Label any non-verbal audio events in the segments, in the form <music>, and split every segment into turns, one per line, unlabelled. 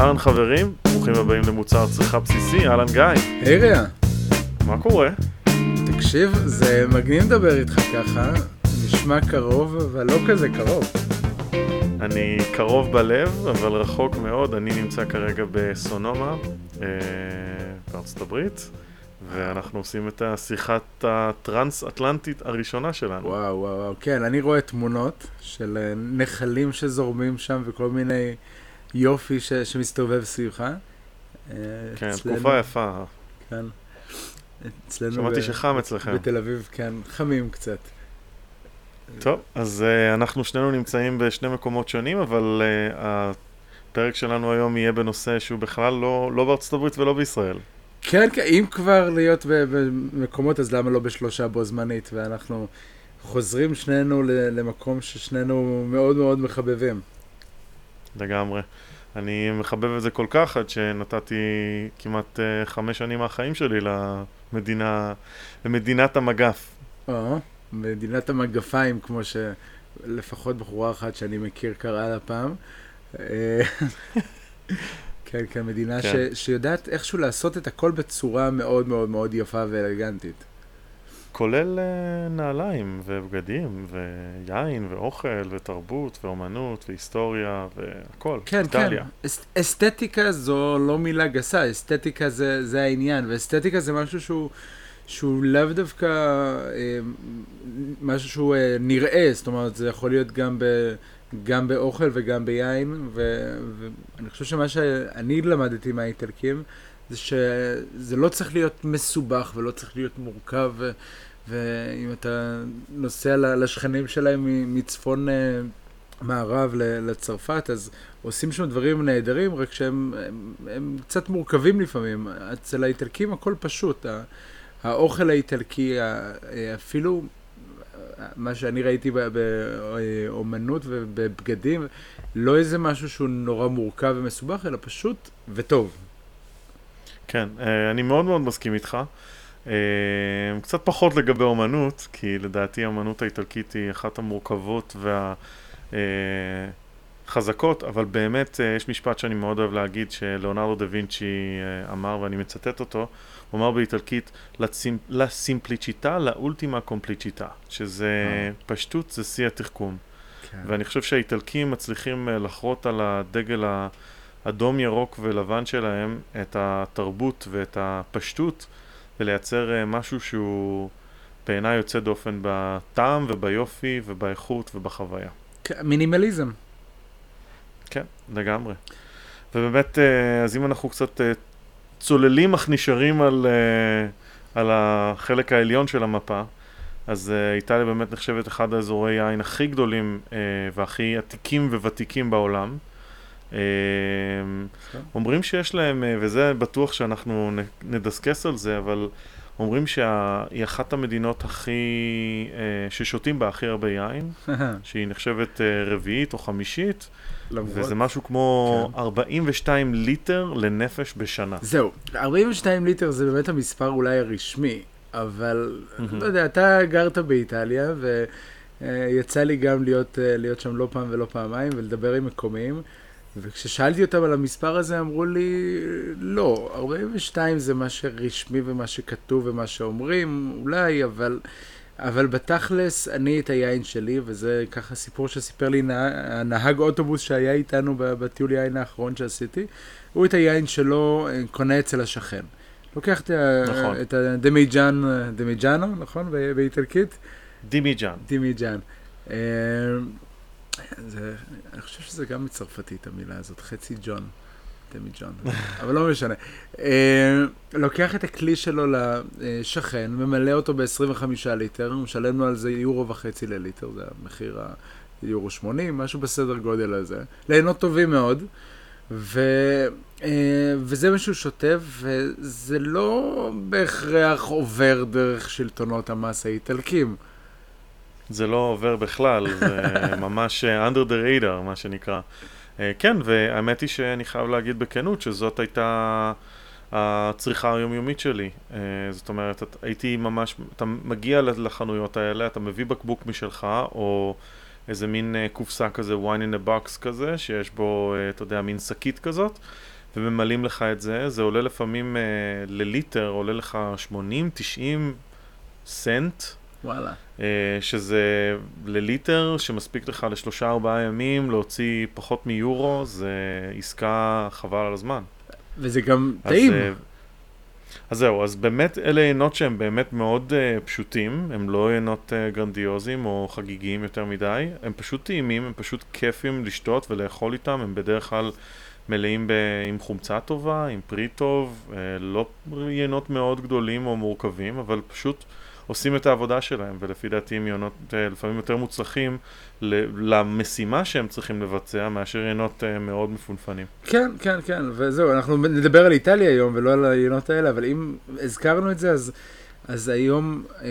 אהלן חברים, ברוכים הבאים למוצר צריכה בסיסי, אהלן גיא.
היי רע,
מה קורה?
תקשיב, זה מגניב לדבר איתך ככה, נשמע קרוב, אבל לא כזה קרוב.
אני קרוב בלב, אבל רחוק מאוד. אני נמצא כרגע בסונומה, אה, בארצות הברית, ואנחנו עושים את השיחת הטרנס-אטלנטית הראשונה שלנו.
וואו, וואו, וואו, כן, אני רואה תמונות של אה, נחלים שזורמים שם וכל מיני יופי ש- שמסתובב סביבך. אה,
כן,
אצלנו-
תקופה יפה.
כן. אצלנו
שמעתי
ב-
שחם אצלכם.
בתל אביב, כן, חמים קצת.
טוב, אז uh, אנחנו שנינו נמצאים בשני מקומות שונים, אבל uh, הפרק שלנו היום יהיה בנושא שהוא בכלל לא, לא בארצות הברית ולא בישראל.
כן, כן, אם כבר להיות במקומות, אז למה לא בשלושה בו זמנית? ואנחנו חוזרים שנינו למקום ששנינו מאוד מאוד מחבבים.
לגמרי. אני מחבב את זה כל כך עד שנתתי כמעט uh, חמש שנים מהחיים שלי למדינה, למדינת המגף.
או, מדינת המגפיים, כמו שלפחות בחורה אחת שאני מכיר קראה לה פעם. אה, <laughs> כן, כן, מדינה
כן.
ש, שיודעת איכשהו לעשות את הכל בצורה מאוד מאוד מאוד יפה ואלגנטית.
כולל uh, נעליים ובגדים ויין ואוכל ותרבות ואומנות והיסטוריה והכל.
כן,
איטליה.
כן. אס, אסתטיקה זו לא מילה גסה, אסתטיקה זה, זה העניין, ואסתטיקה זה משהו שהוא, שהוא לאו דווקא אה, משהו שהוא אה, נראה, זאת אומרת, זה יכול להיות גם, ב, גם באוכל וגם ביין, ו, ואני חושב שמה שאני למדתי מהאיטלקים, זה שזה לא צריך להיות מסובך ולא צריך להיות מורכב, ואם אתה נוסע לשכנים שלהם מצפון... אה, מערב לצרפת, אז עושים שם דברים נהדרים, רק שהם הם, הם קצת מורכבים לפעמים. אצל האיטלקים הכל פשוט. האוכל האיטלקי, אפילו מה שאני ראיתי באומנות ובבגדים, לא איזה משהו שהוא נורא מורכב ומסובך, אלא פשוט וטוב.
כן, אה, אני מאוד מאוד מסכים איתך. אה, קצת פחות לגבי אומנות, כי לדעתי האומנות האיטלקית היא אחת המורכבות והחזקות, אבל באמת אה, יש משפט שאני מאוד אוהב להגיד, שלאונרדו דה וינצ'י אה, אמר, ואני מצטט אותו, הוא אמר באיטלקית, לה סימפליצ'יטה, לה אולטימה קומפליצ'יטה, שזה
אה.
פשטות, זה שיא התחכום.
כן.
ואני חושב שהאיטלקים מצליחים אה, לחרות על הדגל האדום, ירוק ולבן שלהם את התרבות ואת הפשטות ולייצר אה, משהו שהוא בעיניי יוצא דופן בטעם וביופי ובאיכות ובחוויה.
כן, מינימליזם.
כן, לגמרי. ובאמת, אה, אז אם אנחנו קצת אה, צוללים אך נשארים על, על החלק העליון של המפה, אז איטליה באמת נחשבת אחד האזורי יין הכי גדולים והכי עתיקים וותיקים בעולם.
כן.
אומרים שיש להם, אה, וזה בטוח שאנחנו נדסקס על זה, אבל אומרים שהיא אחת המדינות הכי, אה, ששותים בה הכי הרבה יין, <laughs> שהיא נחשבת אה, רביעית או חמישית,
למרות...
וזה משהו כמו
כן.
42 ליטר לנפש בשנה.
זהו, 42 ליטר זה באמת המספר אולי הרשמי, אבל. לא יודע, אתה גרת באיטליה, ויצא לי גם להיות, להיות שם לא פעם ולא פעמיים, ולדבר עם מקומיים, וכששאלתי אותם על המספר הזה, אמרו לי, לא, 42 זה מה שרשמי ומה שכתוב ומה שאומרים, אולי, אבל... אבל בתכלס, אני את היין שלי, וזה ככה סיפור שסיפר לי נה, הנהג אוטובוס שהיה איתנו בטיול יין האחרון שעשיתי, הוא את היין שלו אה, קונה אצל השכן. לוקח את, ה-
נכון.
את הדמיג'אן, damigiano, נכון? באיטלקית?
דימיג'אן.
דימיג'אן. זה, אני חושב שזה גם מצרפתית המילה הזאת, חצי ג'ון. דמיג'אן, אבל לא משנה. אה, לוקח את הכלי שלו לשכן, ממלא אותו ב-25 ליטר, משלם לו על זה יורו וחצי לליטר, זה המחיר היורו 80, משהו בסדר גודל הזה. יינות טובים מאוד. ו, אה, וזה מה שהוא שותה, וזה לא בהכרח עובר דרך שלטונות המס האיטלקים.
זה לא עובר בכלל, זה <laughs> ממש אה, under the radar, מה שנקרא. אה, כן, והאמת היא שאני חייב להגיד בכנות שזאת הייתה הצריכה היומיומית שלי. אה, זאת אומרת, הייתי ממש, אתה מגיע לחנויות האלה, אתה מביא בקבוק משלך, או איזה מין קופסה כזה, wine in a box כזה, שיש בו, אתה יודע, מין שקית כזאת, וממלאים לך את זה, זה עולה לפעמים לליטר, עולה לך 80-90 סנט.
וואלה.
Uh, שזה לליטר, שמספיק לך לשלושה ארבעה ימים, להוציא פחות מיורו, זה עסקה חבל על הזמן.
וזה גם טעים.
אז, אז זהו, אז באמת אלה עינות שהם באמת מאוד uh, פשוטים, הם לא עינות uh, גרנדיוזיים או חגיגיים יותר מדי, הם פשוט טעימים, הם פשוט כיפים לשתות ולאכול איתם, הם בדרך כלל מלאים ב, עם חומצה טובה, עם פרי טוב, uh, לא עינות מאוד גדולים או מורכבים, אבל פשוט עושים את העבודה שלהם, ולפי דעתי הם עיונות uh, לפעמים יותר מוצלחים למשימה שהם צריכים לבצע, מאשר עינות uh, מאוד מפונפנים.
כן, כן, כן, וזהו, אנחנו נדבר על איטליה היום ולא על העיונות האלה, אבל אם הזכרנו את זה, אז, אז היום אה,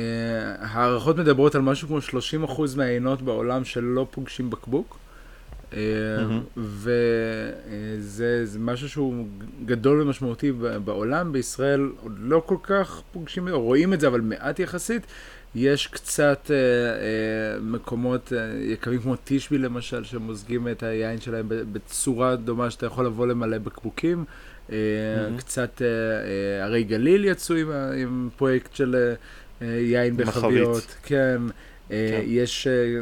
הערכות מדברות על משהו כמו 30% מהעינות בעולם שלא פוגשים בקבוק. Mm-hmm. וזה משהו שהוא גדול ומשמעותי בעולם, בישראל עוד לא כל כך פוגשים, או רואים את זה, אבל מעט יחסית. יש קצת אה, אה, מקומות, אה, יקבים כמו תשבי למשל, שמוזגים את היין שלהם בצורה דומה שאתה יכול לבוא למלא בקבוקים. אה, mm-hmm. קצת, אה, אה, הרי גליל יצאו עם, עם פרויקט של אה, יין בחביות. כן. אה, כן. יש אה,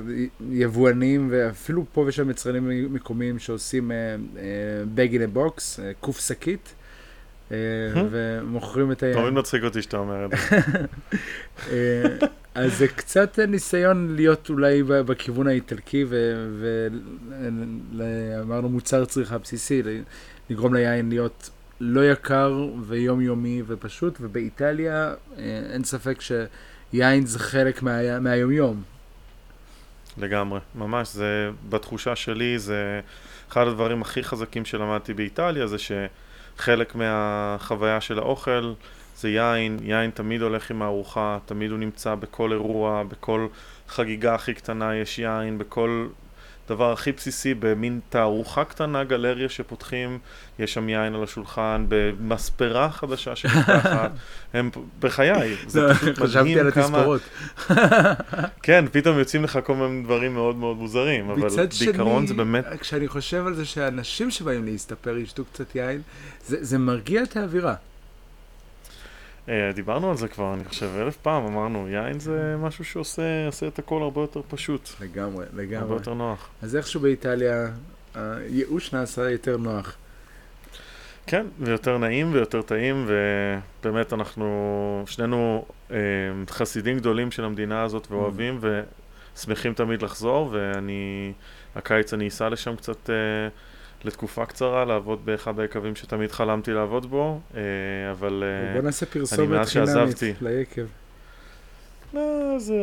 יבואנים ואפילו פה ושם יצרנים מקומיים שעושים bag in box, קוף שקית. ומוכרים את היין.
תמיד מצחיק אותי שאתה אומר את
זה. <laughs> אז זה קצת ניסיון להיות אולי בכיוון האיטלקי, ואמרנו מוצר צריכה בסיסי, לגרום ליין להיות לא יקר ויומיומי ופשוט, ובאיטליה אין ספק שיין זה חלק מה, מהיומיום.
לגמרי, ממש, זה בתחושה שלי, זה אחד הדברים הכי חזקים שלמדתי באיטליה, זה שחלק מהחוויה של האוכל זה יין, יין תמיד הולך עם הארוחה, תמיד הוא נמצא בכל אירוע, בכל חגיגה הכי קטנה יש יין, בכל דבר הכי בסיסי, במין תערוכה קטנה, גלריה שפותחים, יש שם יין על השולחן, במספרה חדשה שנפתחת, <laughs> הם, בחיי, זה
לא, פשוט מדהים כמה... חשבתי על התספורות. <laughs>
כן, פתאום יוצאים לך כל מיני דברים מאוד מאוד מוזרים, אבל בעיקרון זה באמת...
מצד שני, כשאני חושב על זה שאנשים שבאים להסתפר ישתו קצת יין, זה, זה מרגיע את האווירה.
אה, דיברנו על זה כבר, אני חושב, אלף פעם, אמרנו, יין זה משהו שעושה את הכל הרבה יותר פשוט.
לגמרי, לגמרי.
הרבה יותר נוח.
אז איכשהו באיטליה, הייאוש נעשה יותר נוח.
כן, ויותר נעים ויותר טעים, ובאמת אנחנו שנינו אה, חסידים גדולים של המדינה הזאת ואוהבים, mm. ושמחים תמיד לחזור, ואני, הקיץ אני אסע לשם קצת... אה, לתקופה קצרה, לעבוד באחד היקבים שתמיד חלמתי לעבוד בו, אה, אבל
אה, בוא נעשה פרסומת חינמית ליקב.
לא, זה,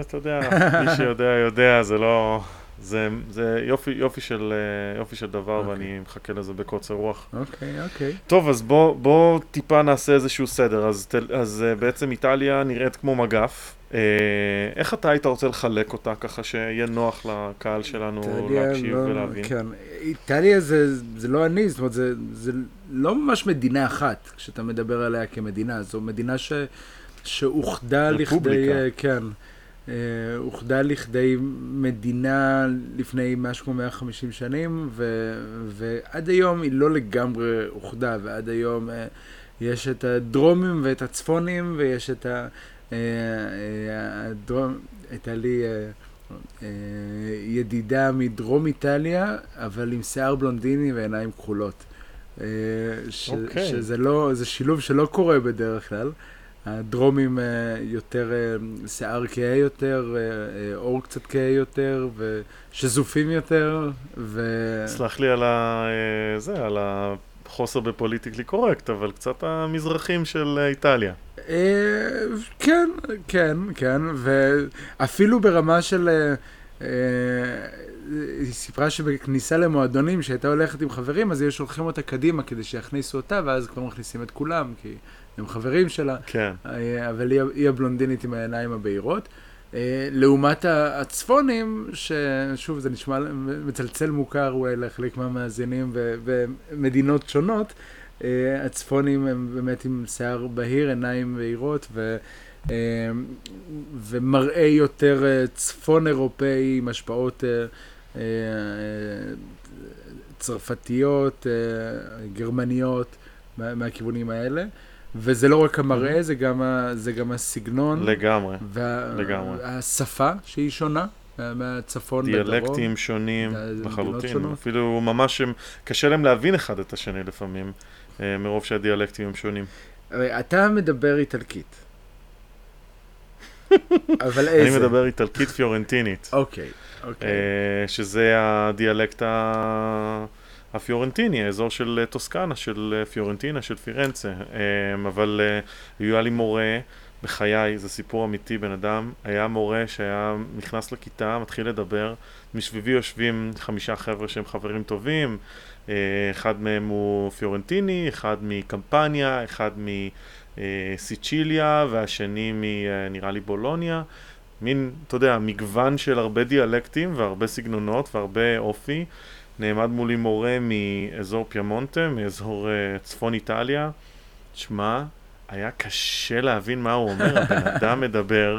אתה יודע, מי שיודע יודע, זה לא... זה, זה יופי, יופי, של, אה, יופי של דבר, okay. אוקיי. ואני מחכה לזה בקוצר רוח.
אוקיי, okay, אוקיי. Okay.
טוב, אז בוא, בוא טיפה נעשה איזשהו סדר. אז, אז בעצם איטליה נראית כמו מגף. אה, איך אתה היית רוצה לחלק אותה ככה שיהיה נוח לקהל שלנו להקשיב לא, ולהבין?
כן, איטליה זה, זה לא אני, זאת אומרת, זה, זה לא ממש מדינה אחת כשאתה מדבר עליה כמדינה, זו מדינה ש, שאוחדה לכדי, אה, כן, אה, אוחדה לכדי מדינה לפני משהו כמו 150 שנים, ו, ועד היום היא לא לגמרי אוחדה, ועד היום יש את הדרומים ואת הצפונים, ויש את ה... אה, אה, הדרום, הייתה לי אה, ידידה מדרום איטליה, אבל עם שיער בלונדיני ועיניים כחולות. ש, okay. אוקיי. שזה לא, זה שילוב שלא קורה בדרך כלל. הדרומים יותר שיער כהה יותר, עור קצת כהה יותר, ושזופים יותר, ו...
סלח לי על, ה... זה, על החוסר בפוליטיקלי קורקט, אבל קצת המזרחים של איטליה.
אה, כן, כן, כן, ואפילו ברמה של... אה, אה, היא סיפרה שבכניסה למועדונים, שהייתה הולכת עם חברים, אז היו שולחים אותה קדימה כדי שיכניסו אותה, ואז כבר מכניסים את כולם, כי הם חברים שלה.
כן.
אבל היא, היא הבלונדינית עם העיניים הבהירות. לעומת הצפונים, ששוב, זה נשמע מצלצל מוכר אולי לחלק מהמאזינים ומדינות שונות, הצפונים הם באמת עם שיער בהיר, עיניים בהירות, ו... אה, ומראה יותר אה, צפון אירופאי עם השפעות אה, אה, צרפתיות, אה, גרמניות, מה, מהכיוונים האלה. וזה לא רק המראה, זה גם, ה, זה גם הסגנון.
לגמרי,
וה,
לגמרי.
והשפה שהיא שונה מה- מהצפון לדרום.
דיאלקטים שונים לחלוטין. אפילו ממש הם- קשה להם להבין אחד את השני לפעמים, אה, מרוב שהדיאלקטים הם שונים.
אתה מדבר איטלקית. <laughs> אבל
אני
איזה?
מדבר איטלקית פיורנטינית,
אוקיי, אוקיי.
אה, שזה הדיאלקט הפיורנטיני, האזור של אה, טוסקנה, של אה, פיורנטינה, של פירנצה. אה, אבל אה, היה לי מורה בחיי, זה סיפור אמיתי, בן אדם, היה מורה שהיה נכנס לכיתה, מתחיל לדבר, מסביבי יושבים חמישה חבר'ה שהם חברים טובים, אה, אחד מהם הוא פיורנטיני, אחד מקמפניה, אחד מסיצ'יליה, והשני מנראה לי בולוניה. מין, אתה יודע, מגוון של הרבה דיאלקטים והרבה סגנונות והרבה אופי. נעמד מולי מורה מאזור פיאמונטה, מאזור uh, צפון איטליה. שמע, היה קשה להבין מה הוא אומר, הבן אדם מדבר,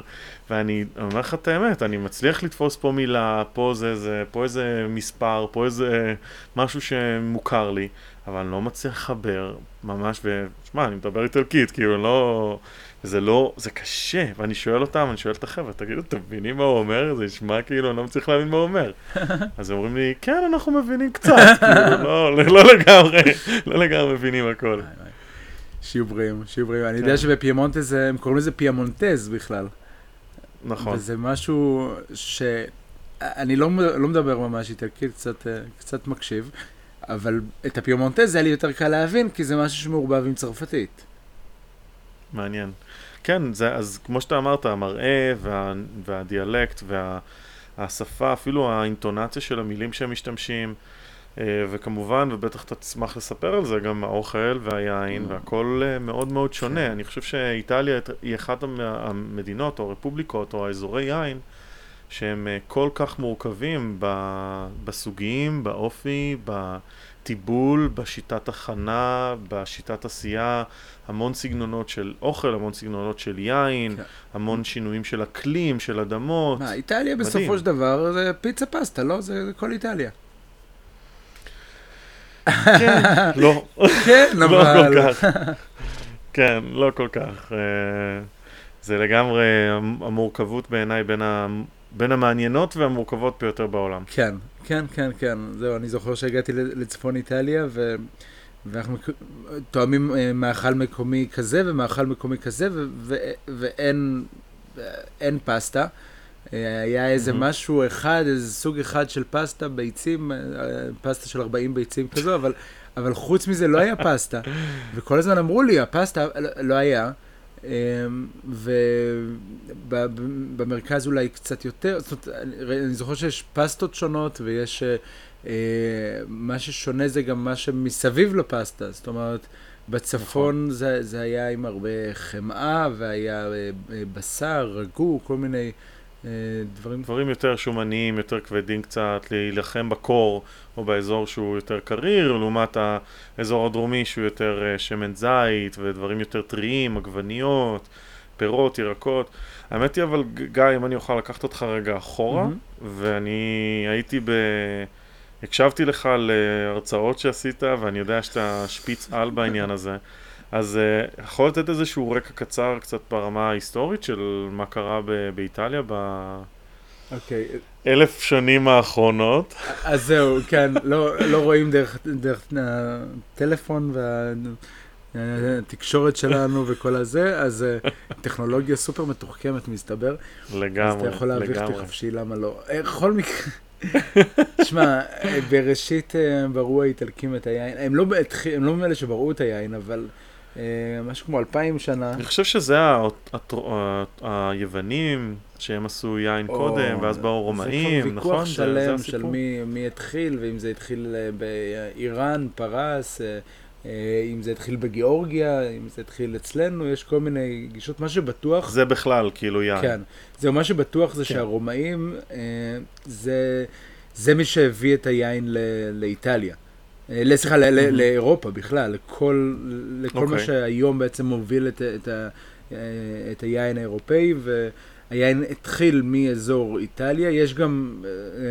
ואני אומר לך את האמת, אני מצליח לתפוס פה מילה, פה זה, זה, פה איזה מספר, פה איזה משהו שמוכר לי, אבל אני לא מצליח לחבר ממש, ושמע, אני מדבר איטלקית, כאילו, לא... זה לא, זה קשה, ואני שואל אותם, אני שואל את החבר'ה, תגידו, אתם מבינים מה הוא אומר? זה נשמע כאילו, אני לא מצליח להבין מה הוא אומר. <laughs> אז הם אומרים לי, כן, אנחנו מבינים קצת, <laughs> כאילו, לא, לא לגמרי, לא לגמרי מבינים הכל.
שיהיו בריאים, שיהיו בריאים. אני
כן.
יודע שבפיאמונטה זה, הם קוראים לזה פיאמונטז בכלל.
נכון.
וזה משהו ש... אני לא, לא מדבר ממש איטלקית, קצת, אה, קצת מקשיב, אבל את הפיאמונטז היה לי יותר קל להבין, כי זה משהו שמעורבב עם צרפתית.
מעניין. כן, זה, אז כמו שאתה אמרת, המראה וה, והדיאלקט והשפה, אפילו האינטונציה של המילים שהם משתמשים, וכמובן, ובטח אתה תשמח לספר על זה, גם האוכל והיין,
Mm.
והכל אה, מאוד מאוד
כן.
שונה. אני חושב שאיטליה היא אחת המ- המדינות, או הרפובליקות, או האזורי יין, שהם אה, כל כך מורכבים בסוגים, באופי, בטיבול, בשיטת הכנה, בשיטת עשייה, המון סגנונות של אוכל, המון סגנונות של יין,
כן.
המון שינויים של אקלים, של אדמות.
מה, איטליה
מדהים.
בסופו של דבר זה פיצה פסטה, לא? זה כל איטליה.
כן, לא,
כן,
לא
אבל...
כל כך. כן, לא כל כך. אה, זה לגמרי המ- המורכבות בעיניי בין, ה... בין המעניינות והמורכבות ביותר בעולם.
כן, כן, כן, כן. זהו, אני זוכר שהגעתי לצפון איטליה, ו... ואנחנו תואמים אה, מאכל מקומי כזה ומאכל מקומי כזה, ו... ו... ואין אין פסטה. היה איזה
מהמם.
משהו אחד, איזה סוג אחד של פסטה, ביצים, אה, פסטה של 40 ביצים כזו, אבל, אבל חוץ מזה לא היה פסטה. <laughs> וכל הזמן אמרו לי, הפסטה לא- לא היה. אמ, ובמרכז אולי קצת יותר, זאת אומרת, אני זוכר שיש פסטות שונות ויש, אה, אה, מה ששונה זה גם מה שמסביב לפסטה, זאת אומרת, בצפון זה, זה היה עם הרבה חמאה והיה בשר, רגו, כל מיני דברים.
דברים יותר שומניים, יותר כבדים קצת, להילחם בקור או באזור שהוא יותר קריר, לעומת האזור הדרומי שהוא יותר אה, שמן זית ודברים יותר טריים, עגבניות, פירות, ירקות. האמת היא אבל, גיא, אם אני אוכל לקחת אותך רגע אחורה,
מהמם.
ואני הייתי ב... הקשבתי לך להרצאות שעשית, ואני יודע שאתה שפיץ על בעניין הזה. אז uh, יכול לתת איזשהו רקע קצר קצת ברמה ההיסטורית של מה קרה ב- באיטליה
אוקיי,
באלף שנים האחרונות?
אז זהו, כן, לא, לא רואים דרך, דרך הטלפון והתקשורת שלנו וכל הזה, אז אה, טכנולוגיה סופר מתוחכמת מסתבר.
לגמרי,
אז אתה יכול להביך אותי
לגמרי.
חופשי, למה לא? אה, בכל מקרה, תשמע, אה, בראשית בראו האיטלקים את היין, הם לא הם לא מאלה שבראו את היין, אבל משהו כמו אלפיים שנה.
אני חושב שזה היוונים שהם עשו יין קודם, ואז באו רומאים,
זה כבר
נכון?
ויכוח
זה- זה
שלם של. מי, התחיל, ואם זה התחיל אה, באיראן, פרס, אה, אה, אם זה התחיל בגיאורגיה, אם זה התחיל אצלנו, יש כל מיני גישות. מה שבטוח,
זה בכלל, כאילו יין.
כן, זהו, מה שבטוח זה
כן.
שהרומאים, אה, זה, זה מי שהביא את היין לאיטליה. אה, סליחה, ל-
מהמם.
לאירופה בכלל, לכל, לכל מה
אוקיי.
שהיום בעצם מוביל את, את, ה- את היין האירופאי, והיין התחיל מאזור איטליה, יש גם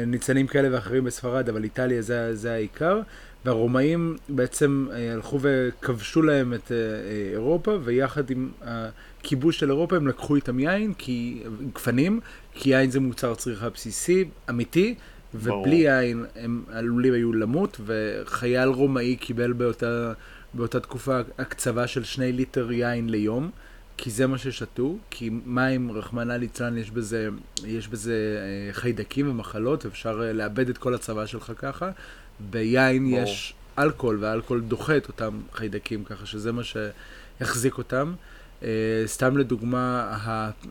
ניצנים כאלה ואחרים בספרד, אבל איטליה זה, זה העיקר. והרומאים בעצם הלכו וכבשו להם את אירופה, ויחד עם הכיבוש של אירופה הם לקחו איתם יין, כי, גפנים, כי יין זה מוצר צריכה בסיסי, אמיתי, ובלי יין הם עלולים היו למות, וחייל רומאי קיבל באותה, באותה תקופה הקצבה של שני ליטר יין ליום, כי זה מה ששתו, כי מים, רחמנא ליצלן, יש בזה, יש בזה חיידקים ומחלות, אפשר לאבד את כל הצבא שלך ככה. ביין בוא. יש אלכוהול, והאלכוהול דוחה את אותם חיידקים, ככה שזה מה שהחזיק אותם. Uh, סתם לדוגמה,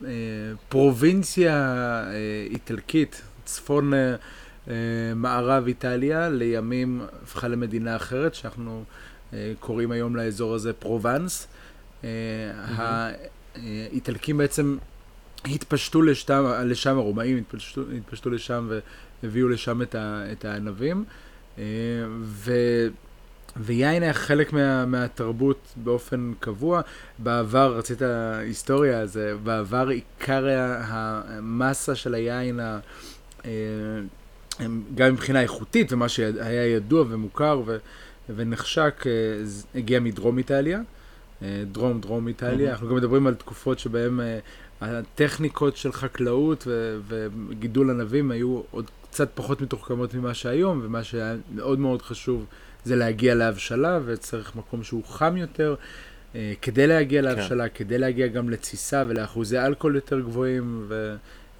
הפרובינציה האיטלקית, צפון uh, מערב איטליה, לימים הפכה למדינה אחרת, שאנחנו uh, קוראים היום לאזור הזה פרובנס. Mm-hmm. האיטלקים בעצם התפשטו לשם, לשם הרומאים התפשטו, התפשטו לשם והביאו לשם את, ה, את הענבים. ו... ויין היה חלק מה, מהתרבות באופן קבוע. בעבר, רצית היסטוריה, אז בעבר עיקר המסה של היין, אה, גם מבחינה איכותית ומה שהיה ידוע ומוכר ו, ונחשק, אה, הגיע מדרום איטליה. אה, דרום דרום איטליה, mm-hmm. אנחנו גם מדברים על תקופות שבהן הטכניקות של חקלאות ו- וגידול ענבים היו עוד קצת פחות מתוחכמות ממה שהיום, ומה שהיה מאוד מאוד חשוב זה להגיע להבשלה, וצריך מקום שהוא חם יותר. אה, כדי להגיע כן. להבשלה, כן. כדי להגיע גם לתסיסה ולאחוזי אלכוהול יותר גבוהים,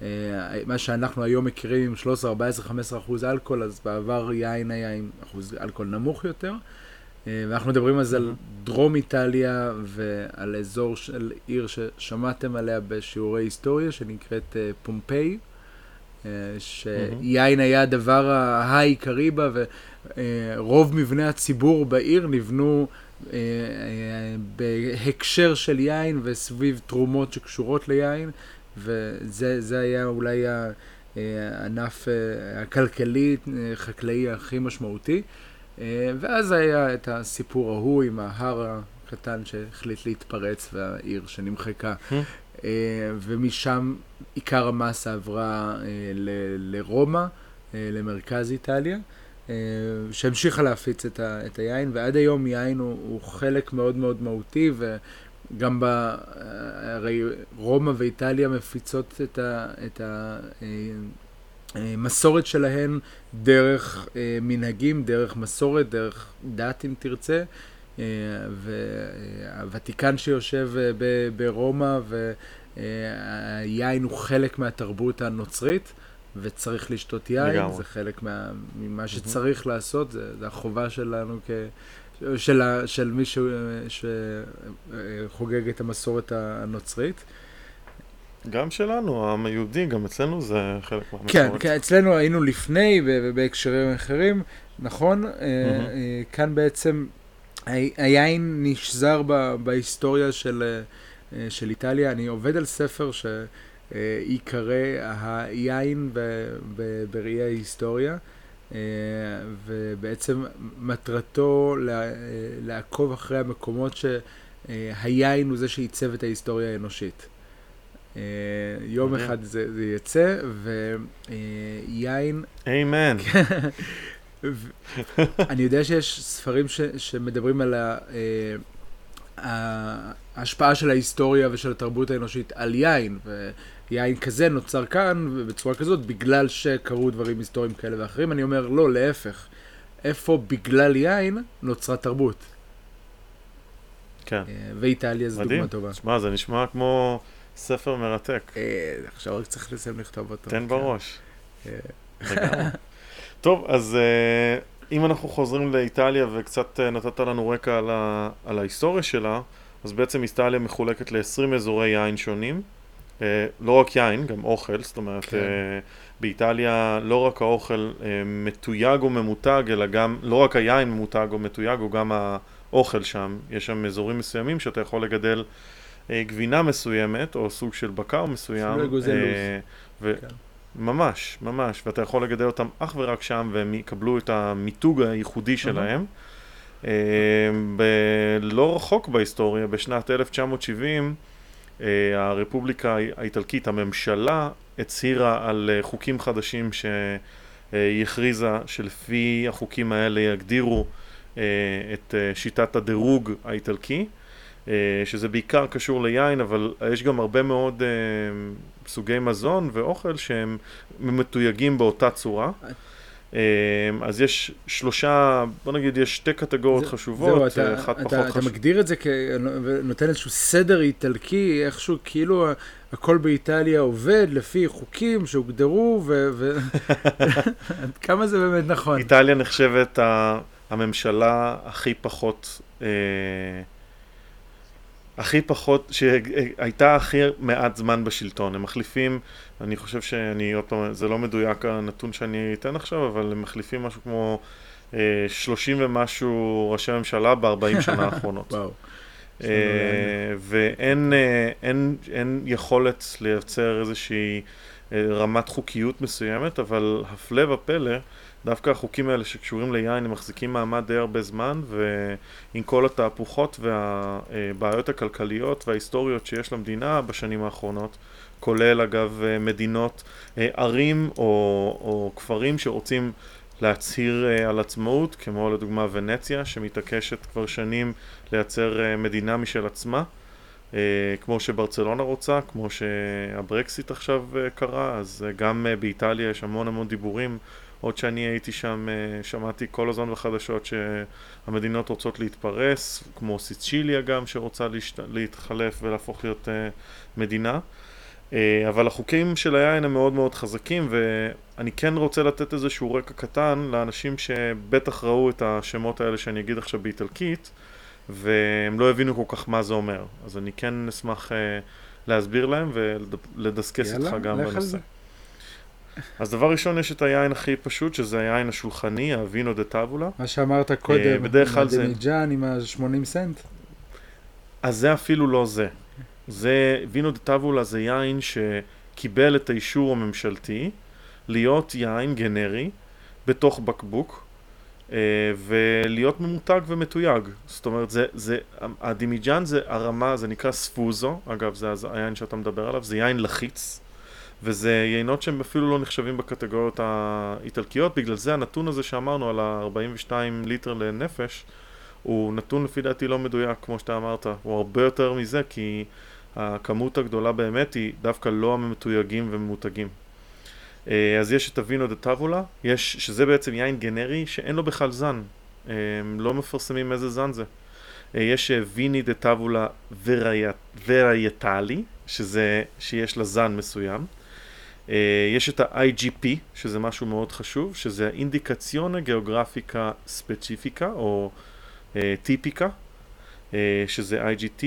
ומה שאנחנו היום מכירים עם 13, 14, 15 אחוז אלכוהול, אז בעבר יין היה עם אחוז אלכוהול נמוך יותר. אה, ואנחנו מדברים זה על דרום איטליה ועל אזור של עיר ששמעתם עליה בשיעורי היסטוריה, שנקראת אה, פומפיי. שיין היה הדבר העיקרי בה, ורוב מבני הציבור בעיר נבנו אה, אה, בהקשר של יין וסביב תרומות שקשורות ליין, וזה היה אולי הענף אה, הכלכלי, חקלאי הכי משמעותי. ואז היה את הסיפור ההוא עם ההר הקטן שהחליט להתפרץ והעיר שנמחקה. אה, ומשם עיקר המסה עברה אה, לרומא, אה, למרכז איטליה, שהמשיכה להפיץ את, ה, את היין, ועד היום יין הוא, הוא חלק מאוד מאוד מהותי, וגם ב... הרי רומא ואיטליה מפיצות את, ה, את המסורת שלהן דרך מנהגים, דרך מסורת, דרך דת אם תרצה. והוותיקן שיושב ברומא והיין הוא חלק מהתרבות הנוצרית וצריך לשתות יין, לגמרי. זה חלק מה, ממה שצריך לעשות, זה, זה החובה שלנו כ... של, של מי ש, שחוגג את המסורת הנוצרית.
גם שלנו, העם היהודי, גם אצלנו זה חלק
מהמסורת. כן, כן, אצלנו היינו לפני ובהקשרים אחרים, נכון? Mm-hmm. כאן בעצם היין נשזר בהיסטוריה של, אה, של איטליה. אני עובד על ספר שייקרא היין בראי ההיסטוריה, ובעצם מטרתו לעקוב אחרי המקומות שהיין הוא זה שעיצב את ההיסטוריה האנושית. יום אחד זה, זה יצא, ויין...
אמן. <laughs>
אני יודע שיש ספרים ש, שמדברים על ה, אה, ההשפעה של ההיסטוריה ושל התרבות האנושית על יין, ויין כזה נוצר כאן בצורה כזאת בגלל שקרו דברים היסטוריים כאלה ואחרים. אני אומר, לא, להפך. איפה בגלל יין נוצרה תרבות?
כן. אה,
ואיטליה זו דוגמה טובה.
שמע, זה נשמע כמו ספר מרתק.
אה, עכשיו רק צריך לסיים לכתוב אותו.
תן כן. בראש. טוב, אז אם אנחנו חוזרים לאיטליה וקצת uh, נתת לנו רקע על, ה, על ההיסטוריה שלה, אז בעצם איטליה מחולקת ל-20 אזורי יין שונים. Uh, לא רק יין, גם אוכל, זאת אומרת, כן. uh, באיטליה לא רק האוכל מתויג או ממותג, אלא גם, לא רק היין ממותג או מתויג, או גם האוכל שם. יש שם אזורים מסוימים שאתה יכול לגדל גבינה מסוימת, או סוג של בקר מסוים. אפילו אגוזי לוז. כן. ממש, ממש, ואתה יכול לגדל אותם אך ורק שם והם יקבלו את המיתוג הייחודי שלהם. אה, לא רחוק בהיסטוריה, בשנת 1970, הרפובליקה האיטלקית, הממשלה, הצהירה על חוקים חדשים שהיא הכריזה שלפי החוקים האלה יגדירו את שיטת הדירוג האיטלקי. שזה בעיקר קשור ליין, אבל יש גם הרבה מאוד סוגי מזון ואוכל שהם מתויגים באותה צורה. אז יש שלושה, בוא נגיד, יש שתי קטגוריות זה, חשובות,
זהו, אחת אתה, פחות חשובה. אתה מגדיר את זה כנותן איזשהו סדר איטלקי, איכשהו כאילו הכל באיטליה עובד לפי חוקים שהוגדרו, וכמה <laughs> זה באמת נכון.
איטליה נחשבת הממשלה הכי פחות... אה, הכי פחות, שהייתה הכי מעט זמן בשלטון. הם מחליפים, אני חושב שאני, עוד פעם, זה לא מדויק הנתון שאני אתן עכשיו, אבל הם מחליפים משהו כמו אה, 30 ומשהו ראשי ממשלה ב-40 <laughs> שנה האחרונות. אה, ואין אה, יכולת לייצר איזושהי רמת חוקיות מסוימת, אבל הפלא ופלא, דווקא החוקים האלה שקשורים ליין הם מחזיקים מעמד די הרבה זמן ועם כל התהפוכות והבעיות הכלכליות וההיסטוריות שיש למדינה בשנים האחרונות כולל אגב מדינות, ערים או, או כפרים שרוצים להצהיר על עצמאות כמו לדוגמה ונציה שמתעקשת כבר שנים לייצר מדינה משל עצמה כמו שברצלונה רוצה, כמו שהברקסיט עכשיו קרה, אז גם באיטליה יש המון המון דיבורים עוד שאני הייתי שם, אה, שמעתי כל הזמן בחדשות שהמדינות רוצות להתפרס, כמו סיצ'יליה גם שרוצה להשת... להתחלף ולהפוך להיות אה, מדינה. אה, אבל החוקים של היין הם מאוד מאוד חזקים ואני כן רוצה לתת איזשהו רקע קטן לאנשים שבטח ראו את השמות האלה שאני אגיד עכשיו באיטלקית והם לא הבינו כל כך מה זה אומר אז אני כן אשמח להסביר להם ולדסקס איתך גם בנושא. אז דבר ראשון יש את היין הכי פשוט, שזה היין השולחני, ה vino da tavola.
מה שאמרת קודם, אה, בדרך כלל זה... דמיג'אן עם ה-80 סנט.
אז זה אפילו לא זה. זה, vino da tavola זה יין שקיבל את האישור הממשלתי להיות יין גנרי בתוך בקבוק. Uh, ולהיות ממותג ומתויג. זאת אומרת, זה, זה, הדימיג'אן זה הרמה, זה נקרא ספוזו, אגב, זה היין שאתה מדבר עליו, זה יין לחיץ. וזה יינות שהם אפילו לא נחשבים בקטגוריות האיטלקיות, בגלל זה הנתון הזה שאמרנו על ה-42 ליטר לנפש, הוא נתון לפי דעתי לא מדויק כמו שאתה אמרת, הוא הרבה יותר מזה כי הכמות הגדולה באמת היא דווקא לא המתויגים וממותגים. אה, אז יש את הווינו דה טאבולה, שזה בעצם יין גנרי שאין לו בכלל זן, הם לא מפרסמים איזה זן זה. אה, יש אה, ויני דה טאבולה ורייטלי, שזה, שיש לה זן מסוים. Uh, יש את ה-IGP, שזה משהו מאוד חשוב, שזה האינדיקציונה גיאוגרפיקה ספציפיקה, או uh, טיפיקה, uh, שזה IGT,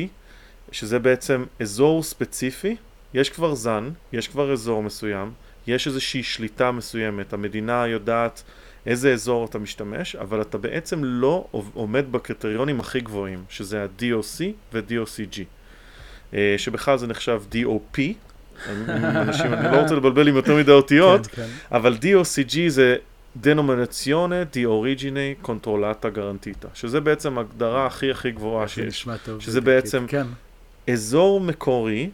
שזה בעצם אזור ספציפי, יש כבר זן, יש כבר אזור מסוים, יש איזושהי שליטה מסוימת, המדינה יודעת איזה אזור אתה משתמש, אבל אתה בעצם לא עומד בקריטריונים הכי גבוהים, שזה ה-DOC ו-DOCG, שבכלל זה נחשב DOP, אנשים, אני לא רוצה לבלבל עם יותר מדי אותיות, כן, כן. אבל DOCG זה Denominazione di Origine Controllata Garantita, שזה בעצם ההגדרה הכי הכי גבוהה שיש. שזה בעצם כן. אזור מקורי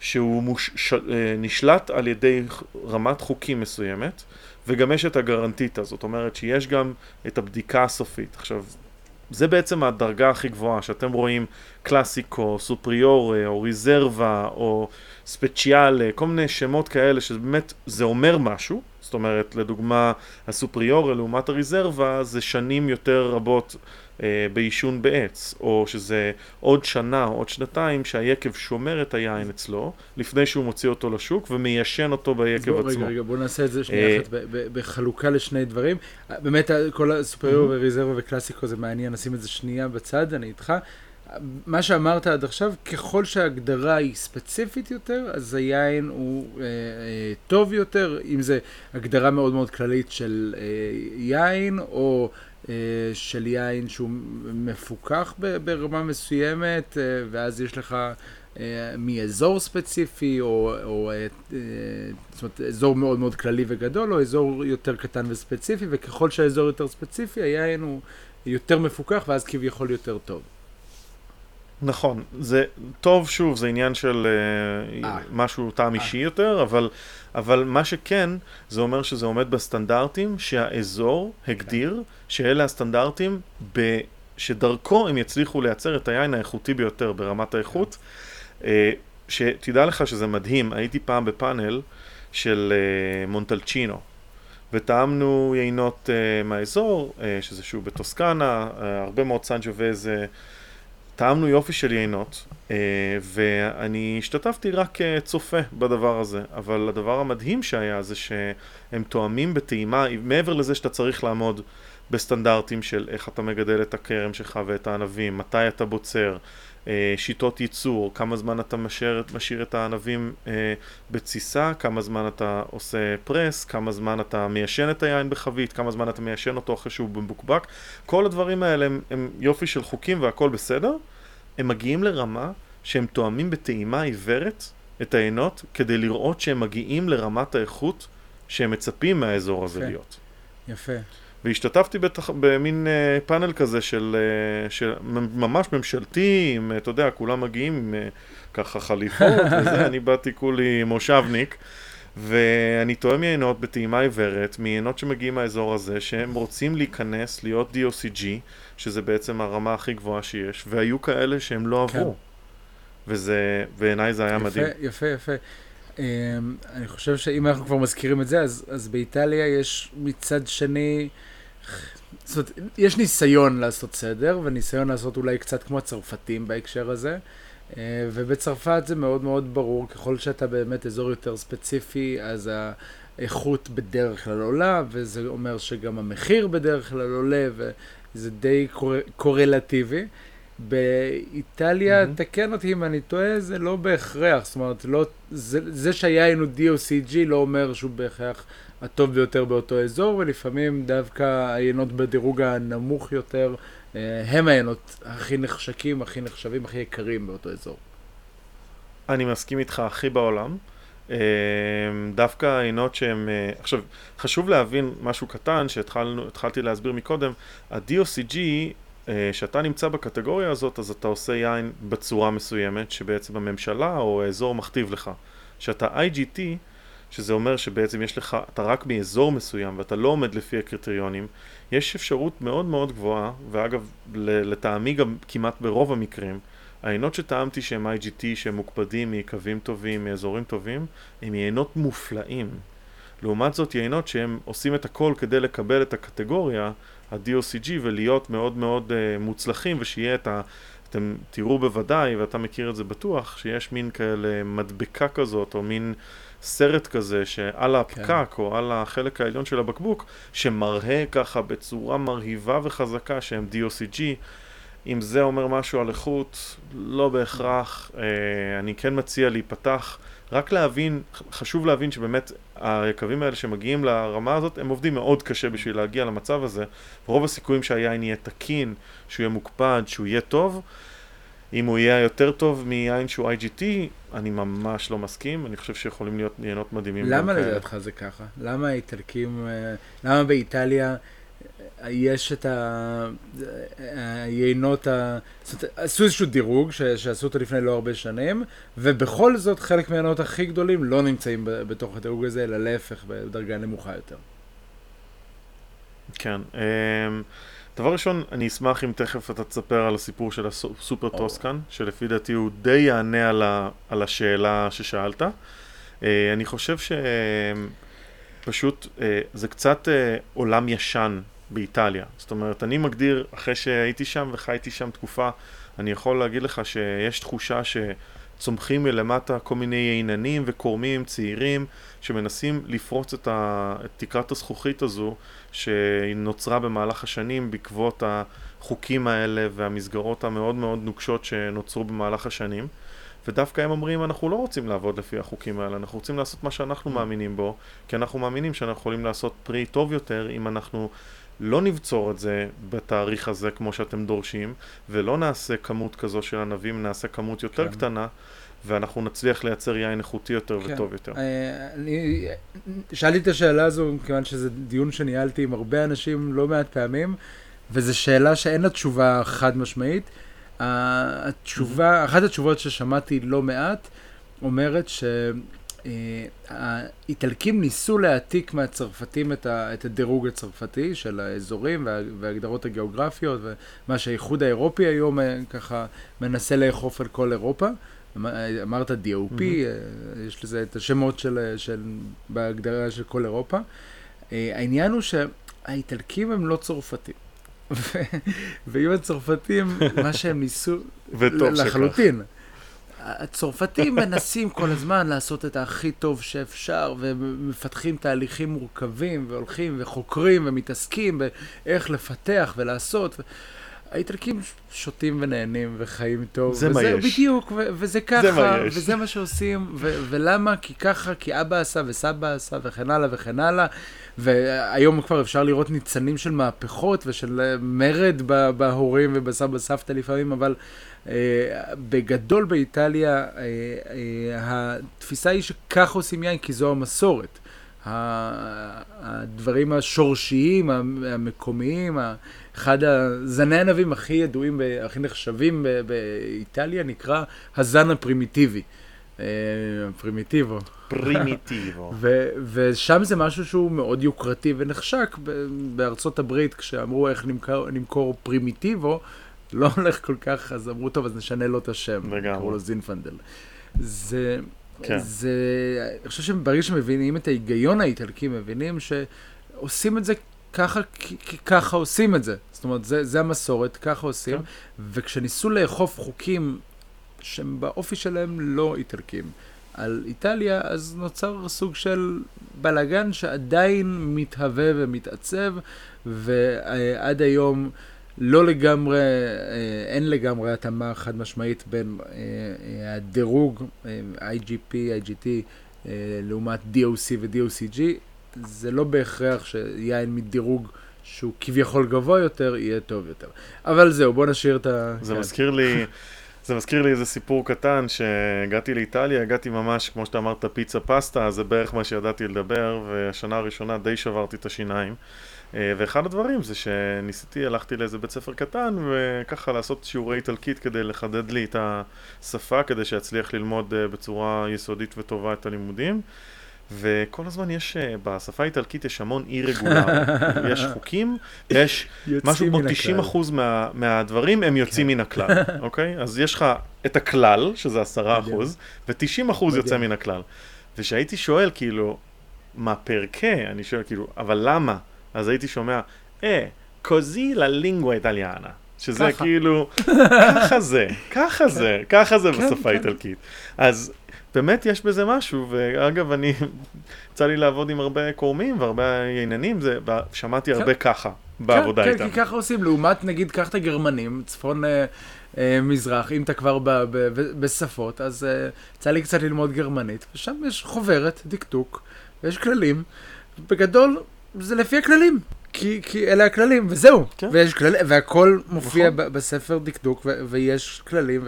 שהוא מוש, ש, אה, נשלט על ידי רמת חוקים מסוימת, וגם יש את הגרנטיטה, זאת אומרת שיש גם את הבדיקה הסופית. עכשיו, זה בעצם הדרגה הכי גבוהה, שאתם רואים קלאסיקו, סופריורה, או ריזרבה, או ספציאלה, כל מיני שמות כאלה שבאמת זה אומר משהו, זאת אומרת, לדוגמה, הסופריורה לעומת הריזרבה זה שנים יותר רבות אה, בעישון בעץ, או שזה עוד שנה או עוד שנתיים שהיקב שומר את היין אצלו, לפני שהוא מוציא אותו לשוק ומיישן אותו ביקב בוא, עצמו.
רגע, רגע, בוא נעשה את זה שנייה אה, אחת בחלוקה לשני דברים. באמת, כל הסופריור ורזרבה וקלאסיקו זה מעניין, נשים את זה שנייה בצד, אני איתך. מה שאמרת עד עכשיו, ככל שההגדרה היא ספציפית יותר, אז היין הוא אה, אה, טוב יותר, אם זה הגדרה מאוד מאוד כללית של אה, יין, או אה, של יין שהוא מפוקח ברמה מסוימת, אה, ואז יש לך אה, מאזור ספציפי, או, או זאת אומרת, אזור מאוד מאוד כללי וגדול, או אזור יותר קטן וספציפי, וככל שהאזור יותר ספציפי, היין הוא יותר מפוקח, ואז כביכול יותר טוב.
נכון, זה טוב שוב, זה עניין של אה,
אה.
משהו טעם אישי יותר, אבל, אבל מה שכן, זה אומר שזה עומד בסטנדרטים שהאזור הגדיר שאלה הסטנדרטים ב, שדרכו הם יצליחו לייצר את היין האיכותי ביותר ברמת האיכות. אה, שתדע לך שזה מדהים, הייתי פעם בפאנל של אה, מונטלצ'ינו. וטעמנו יינות uh, מהאזור, uh, שזה שוב בטוסקנה, uh, הרבה מאוד סנג'וויז, uh, טעמנו יופי של יינות, uh, ואני השתתפתי רק כצופה בדבר הזה, אבל הדבר המדהים שהיה זה שהם תואמים בטעימה, מעבר לזה שאתה צריך לעמוד בסטנדרטים של איך אתה מגדל את הכרם שלך ואת הענבים, מתי אתה בוצר, אה, שיטות ייצור, כמה זמן אתה משאיר, משאיר את הענבים אה, בתסיסה, כמה זמן אתה עושה פרס, כמה זמן אתה מיישן את היין בחבית, כמה זמן אתה מיישן אותו אחרי שהוא מבוקבק, כל הדברים האלה הם, הם יופי של חוקים והכל בסדר, הם מגיעים לרמה שהם תואמים בטעימה עיוורת את העינות כדי לראות שהם מגיעים לרמת האיכות שהם מצפים מהאזור הזה
יפה.
להיות.
יפה.
והשתתפתי בתח... במין uh, פאנל כזה של, uh, של ממש ממשלתי, עם, uh, אתה יודע, כולם מגיעים עם uh, ככה חליפות <laughs> וזה, אני באתי כולי מושבניק, ואני תואם יינות בטעימה עיוורת, מיינות שמגיעים מהאזור הזה, שהם רוצים להיכנס, להיות DOCG, שזה בעצם הרמה הכי גבוהה שיש, והיו כאלה שהם לא
כן.
עברו. וזה, בעיניי זה היה
יפה,
מדהים.
יפה, יפה. Um, אני חושב שאם אנחנו כבר מזכירים את זה, אז, אז באיטליה יש מצד שני, זאת אומרת, יש ניסיון לעשות סדר, וניסיון לעשות אולי קצת כמו הצרפתים בהקשר הזה. Uh, ובצרפת זה מאוד מאוד ברור, ככל שאתה באמת אזור יותר ספציפי, אז האיכות בדרך כלל עולה, וזה אומר שגם המחיר בדרך כלל עולה, וזה די קור... קורלטיבי. באיטליה,
מהמם.
תקן אותי אם אני טועה, זה לא בהכרח, זאת אומרת, לא, זה, זה שהיין הוא DOCG לא אומר שהוא בהכרח הטוב ביותר באותו אזור, ולפעמים דווקא היינות בדירוג הנמוך יותר, אה, הם היינות הכי נחשקים, הכי נחשבים, הכי יקרים באותו אזור.
אני מסכים איתך הכי בעולם. אה, דווקא העינות שהם... אה, עכשיו, חשוב להבין משהו קטן שהתחלתי להסביר מקודם. ה-DOCG, אה, שאתה נמצא בקטגוריה הזאת, אז אתה עושה יין בצורה מסוימת, שבעצם הממשלה או האזור מכתיב לך. שאתה IGT, שזה אומר שבעצם יש לך, אתה רק מאזור מסוים ואתה לא עומד לפי הקריטריונים, יש אפשרות מאוד מאוד גבוהה, ואגב, לטעמי גם כמעט ברוב המקרים, העיינות שטעמתי שהם IGT, שהם מוקפדים מיקבים טובים, מאזורים טובים, הם יינות מופלאים. לעומת זאת, יינות שהם עושים את הכל כדי לקבל את הקטגוריה, ה-DOCG, ולהיות מאוד מאוד uh, מוצלחים, ושיהיה את ה... אתם תראו בוודאי, ואתה מכיר את זה בטוח, שיש מין כאלה מדבקה כזאת, או מין סרט כזה שעל הפקק, כן. או על החלק העליון של הבקבוק, שמראה ככה בצורה מרהיבה וחזקה שהם DOCG. אם זה אומר משהו על איכות, לא בהכרח. אה, אני כן מציע להיפתח, רק להבין, חשוב להבין שבאמת היקבים האלה שמגיעים לרמה הזאת, הם עובדים מאוד קשה בשביל להגיע למצב הזה. רוב הסיכויים שהיין יהיה תקין, שהוא יהיה מוקפד, שהוא יהיה טוב. אם הוא יהיה יותר טוב מיין שהוא IGT, אני ממש לא מסכים, אני חושב שיכולים להיות יינות מדהימים.
למה. לדעתך זה ככה? למה האיטלקים, אה, למה באיטליה אה, יש את ה- היינות, ה... זאת אומרת, עשו איזשהו דירוג ש... שעשו אותו לפני לא הרבה שנים, ובכל זאת חלק מהיינות הכי גדולים לא נמצאים בתוך הדירוג הזה, אלא להפך, בדרגה נמוכה יותר.
כן. דבר ראשון, אני אשמח אם תכף אתה תספר על הסיפור של הסופר
או.
טוסקן, שלפי דעתי הוא די יענה על, ה, על השאלה ששאלת. אה, אני חושב שפשוט אה, זה קצת אה, עולם ישן באיטליה. זאת אומרת, אני מגדיר, אחרי שהייתי שם וחייתי שם תקופה, אני יכול להגיד לך שיש תחושה שצומחים מלמטה כל מיני עיננים וקורמים צעירים שמנסים לפרוץ את, ה, את תקרת הזכוכית הזו שנוצרה במהלך השנים בעקבות החוקים האלה והמסגרות המאוד מאוד נוקשות שנוצרו במהלך השנים. ודווקא הם אומרים, אנחנו לא רוצים לעבוד לפי החוקים האלה, אנחנו רוצים לעשות מה שאנחנו מאמינים בו, כי אנחנו מאמינים שאנחנו יכולים לעשות פרי טוב יותר אם אנחנו לא נבצור את זה בתאריך הזה כמו שאתם דורשים, ולא נעשה כמות כזו של ענבים, נעשה כמות יותר
כן.
קטנה, ואנחנו נצליח לייצר יין איכותי יותר
כן.
וטוב יותר.
אה, אני שאלתי את השאלה הזו, מכיוון שזה דיון שניהלתי עם הרבה אנשים לא מעט פעמים, וזו שאלה שאין לה תשובה חד משמעית, התשובה, אחת התשובות ששמעתי לא מעט, אומרת שהאיטלקים ניסו להעתיק מהצרפתים את, ה, את הדירוג הצרפתי של האזורים וה, וההגדרות הגיאוגרפיות ומה שהאיחוד האירופי היום אה, ככה מנסה לאכוף על כל אירופה. אמרת DOP, mm-hmm. יש לזה את השמות של, של, בהגדרה של כל אירופה. העניין הוא שהאיטלקים הם לא צרפתים. <laughs> ואם הצרפתים, מה שהם ניסו, לחלוטין. הצרפתים מנסים כל הזמן לעשות את הכי טוב שאפשר, ומפתחים תהליכים מורכבים, והולכים וחוקרים ומתעסקים באיך לפתח ולעשות. האיטלקים שותים ונהנים וחיים טוב.
זה מה יש.
בדיוק, ו- וזה ככה, זה מה יש. וזה מה שעושים, ו- ולמה? כי ככה, כי אבא עשה וסבא עשה וכן הלאה וכן הלאה. והיום כבר אפשר לראות ניצנים של מהפכות ושל מרד בהורים ובסבא סבתא לפעמים, אבל בגדול באיטליה אה, אה, התפיסה היא שכך עושים יין כי זו המסורת. הדברים השורשיים, המקומיים, אחד הזני ענבים הכי ידועים, הכי נחשבים באיטליה נקרא הזן הפרימיטיבי. פרימיטיבו.
פרימיטיבו. <laughs>
ושם זה משהו שהוא מאוד יוקרתי ונחשק בארצות הברית, כשאמרו איך נמכור, נמכור פרימיטיבו, לא הולך כל כך, אז אמרו, טוב, אז נשנה לו את השם. לגמרי. קראו לו זינפנדל. זה... כן. זה... אני חושב שברגע שמבינים את ההיגיון האיטלקי, מבינים שעושים את זה ככה, כי ככה עושים את זה. זאת אומרת, זה, זה המסורת, ככה עושים. כן. וכשניסו לאכוף חוקים שהם באופי שלהם לא איטלקים על איטליה, אז נוצר סוג של בלאגן שעדיין מתהווה ומתעצב, ועד היום לא לגמרי, אה, אין לגמרי התאמה חד משמעית בין אה, אה, הדירוג IGP, IGT, לעומת DOC ו-DOCG. זה לא בהכרח שיין מדירוג שהוא כביכול גבוה יותר, יהיה טוב יותר. אבל זהו, בוא נשאיר את ה...
זה מזכיר לי... זה מזכיר לי איזה סיפור קטן, שהגעתי לאיטליה, הגעתי ממש, כמו שאתה אמרת, פיצה פסטה, זה בערך מה שידעתי לדבר, והשנה הראשונה די שברתי את השיניים. אה, ואחד הדברים זה שניסיתי, הלכתי לאיזה בית ספר קטן, וככה לעשות שיעורי איטלקית כדי לחדד לי את השפה, כדי שאצליח ללמוד אה, בצורה יסודית וטובה את הלימודים. וכל הזמן יש, אה, בשפה האיטלקית יש המון אי רגולר, <laughs> יש חוקים, יש משהו כמו 90 אחוז מה, מהדברים הם יוצאים כן. מן הכלל, אוקיי? אז יש לך את הכלל, שזה 10 אחוז, ו-90 אחוז יוצא מן הכלל. וכשהייתי שואל, כאילו, מה פרקה? אני שואל, כאילו, אבל למה? אז הייתי שומע, אה, קוזי ללינגווה איטליאנה. שזה ככה. כאילו, ככה זה, ככה זה, ככה זה כן, בשפה כן. האיטלקית. אז באמת יש בזה משהו, ואגב, אני, יצא לי לעבוד עם הרבה קורמים והרבה עניינים, שמעתי כן. הרבה ככה בעבודה
כן,
איתם.
כן, כי ככה עושים, לעומת נגיד, קח את הגרמנים, צפון אה, אה, מזרח, אם אתה כבר ב, ב, ב, בשפות, אז אה, יצא לי קצת ללמוד גרמנית, ושם יש חוברת, דקדוק, ויש כללים, בגדול, זה לפי הכללים. כי, כי אלה הכללים, וזהו. כן. ויש כלל, והכל מופיע נכון. בספר דקדוק, ו, ויש כללים,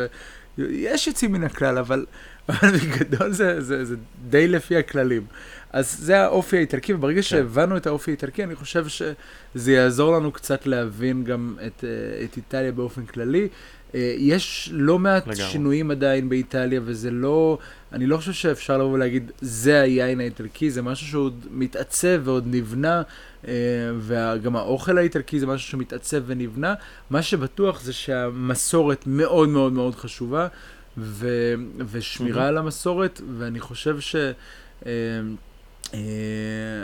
ויש יוצאים מן הכלל, אבל <laughs> אבל בגדול זה, זה, זה די לפי הכללים. אז זה האופי האיטלקי, וברגע כן. שהבנו את האופי האיטלקי, אני חושב שזה יעזור לנו קצת להבין גם את, אה, את איטליה באופן כללי. אה, יש לא מעט לגמרי. שינויים עדיין באיטליה, וזה לא, אני לא חושב שאפשר לבוא ולהגיד, זה היין האיטלקי, זה משהו שעוד מתעצב ועוד נבנה, אה, וגם האוכל האיטלקי זה משהו שמתעצב ונבנה. מה שבטוח זה שהמסורת מאוד מאוד מאוד חשובה. ו, ושמירה mm-hmm. על המסורת, ואני חושב ש... אה,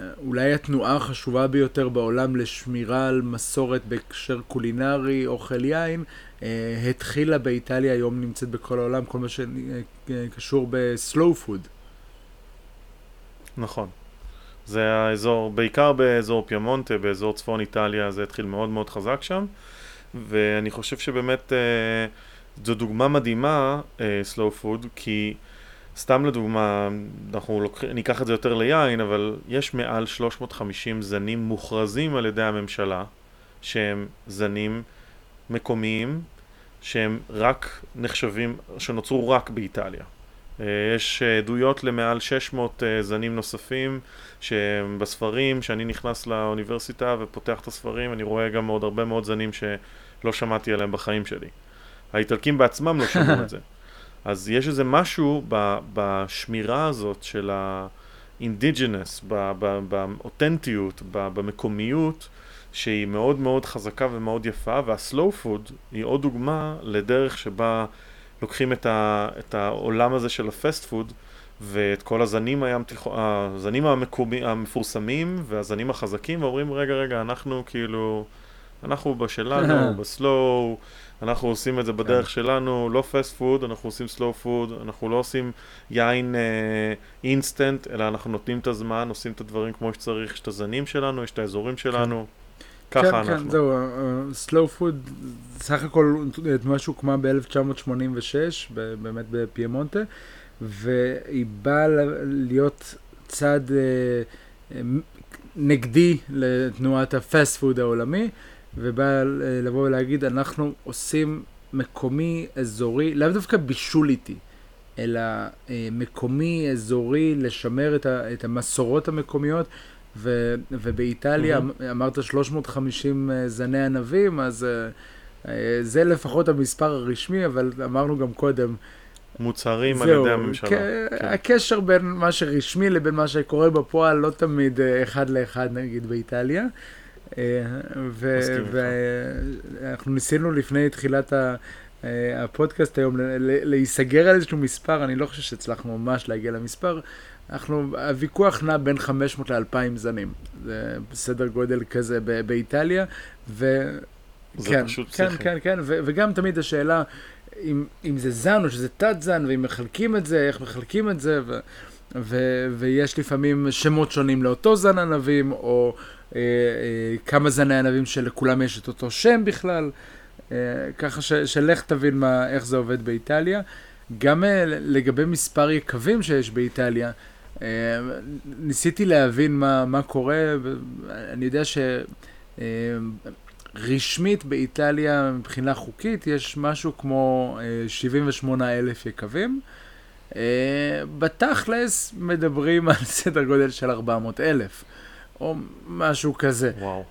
אה, אולי התנועה החשובה ביותר בעולם לשמירה על מסורת בהקשר קולינרי, אוכל יין, אה, התחילה באיטליה, היום נמצאת בכל העולם, כל מה שקשור ב-slow food.
נכון. זה האזור, בעיקר באזור פיומונטה, באזור צפון איטליה, זה התחיל מאוד מאוד חזק שם, ואני חושב שבאמת... אה, זו דוגמה מדהימה, slow uh, food, כי סתם לדוגמה, אנחנו לוקח, ניקח את זה יותר ליין, אבל יש מעל 350 זנים מוכרזים על ידי הממשלה, שהם זנים מקומיים, שהם רק נחשבים, שנוצרו רק באיטליה. Uh, יש עדויות למעל 600 uh, זנים נוספים שהם בספרים, שאני נכנס לאוניברסיטה ופותח את הספרים, אני רואה גם עוד הרבה מאוד זנים שלא שמעתי עליהם בחיים שלי. האיטלקים בעצמם לא שמעו את זה. <laughs> אז יש איזה משהו ב, בשמירה הזאת של ה-indigenous, באותנטיות, במקומיות, שהיא מאוד מאוד חזקה ומאוד יפה, וה-slow food היא עוד דוגמה לדרך שבה לוקחים את, ה, את העולם הזה של ה-fast food ואת כל הזנים, הים, הזנים המקומי, המפורסמים והזנים החזקים ואומרים רגע רגע אנחנו כאילו אנחנו בשלנו, <laughs> ב-slow, אנחנו עושים את זה בדרך כן. שלנו, לא fast food, אנחנו עושים slow food, אנחנו לא עושים יין אינסטנט, uh, אלא אנחנו נותנים את הזמן, עושים את הדברים כמו שצריך, יש את הזנים שלנו, יש את האזורים שלנו. כן. ככה כן, אנחנו. כן,
זהו, slow uh, food, סך הכל משהו הוקמה ב-1986, באמת בפיימונטה, והיא באה להיות צד uh, נגדי לתנועת ה-fast food העולמי, ובאה לבוא ולהגיד, אנחנו עושים מקומי, אזורי, לאו דווקא בישול איתי, אלא אה, מקומי, אזורי, לשמר את, ה, את המסורות המקומיות. ו, ובאיטליה mm-hmm. אמרת 350 אה, זני ענבים, אז אה, אה, זה לפחות המספר הרשמי, אבל אמרנו גם קודם.
מוצרים זהו, על ידי הממשלה. כן.
הקשר בין מה שרשמי לבין מה שקורה בפועל לא תמיד אחד לאחד נגיד באיטליה. ואנחנו ניסינו לפני תחילת הפודקאסט היום להיסגר על איזשהו מספר, אני לא חושב שהצלחנו ממש להגיע למספר. אנחנו, הוויכוח נע בין 500 ל-2,000 זנים. זה בסדר גודל כזה באיטליה. ו...
זה כן, פשוט
כן, כן, כן, ו- וגם תמיד השאלה אם, אם זה זן או שזה תת-זן, ואם מחלקים את זה, איך מחלקים את זה, ו- ו- ויש לפעמים שמות שונים לאותו זן ענבים, או אה, אה, כמה זני ענבים שלכולם יש את אותו שם בכלל. אה, ככה ש- שלך תבין מה, איך זה עובד באיטליה. גם אה, לגבי מספר יקבים שיש באיטליה, אה, ניסיתי להבין מה, מה קורה, אני יודע שרשמית אה, באיטליה מבחינה חוקית יש משהו כמו 78 אה, אלף יקבים. בתכלס מדברים על סדר גודל של 400 אלף. או משהו כזה.
וואו.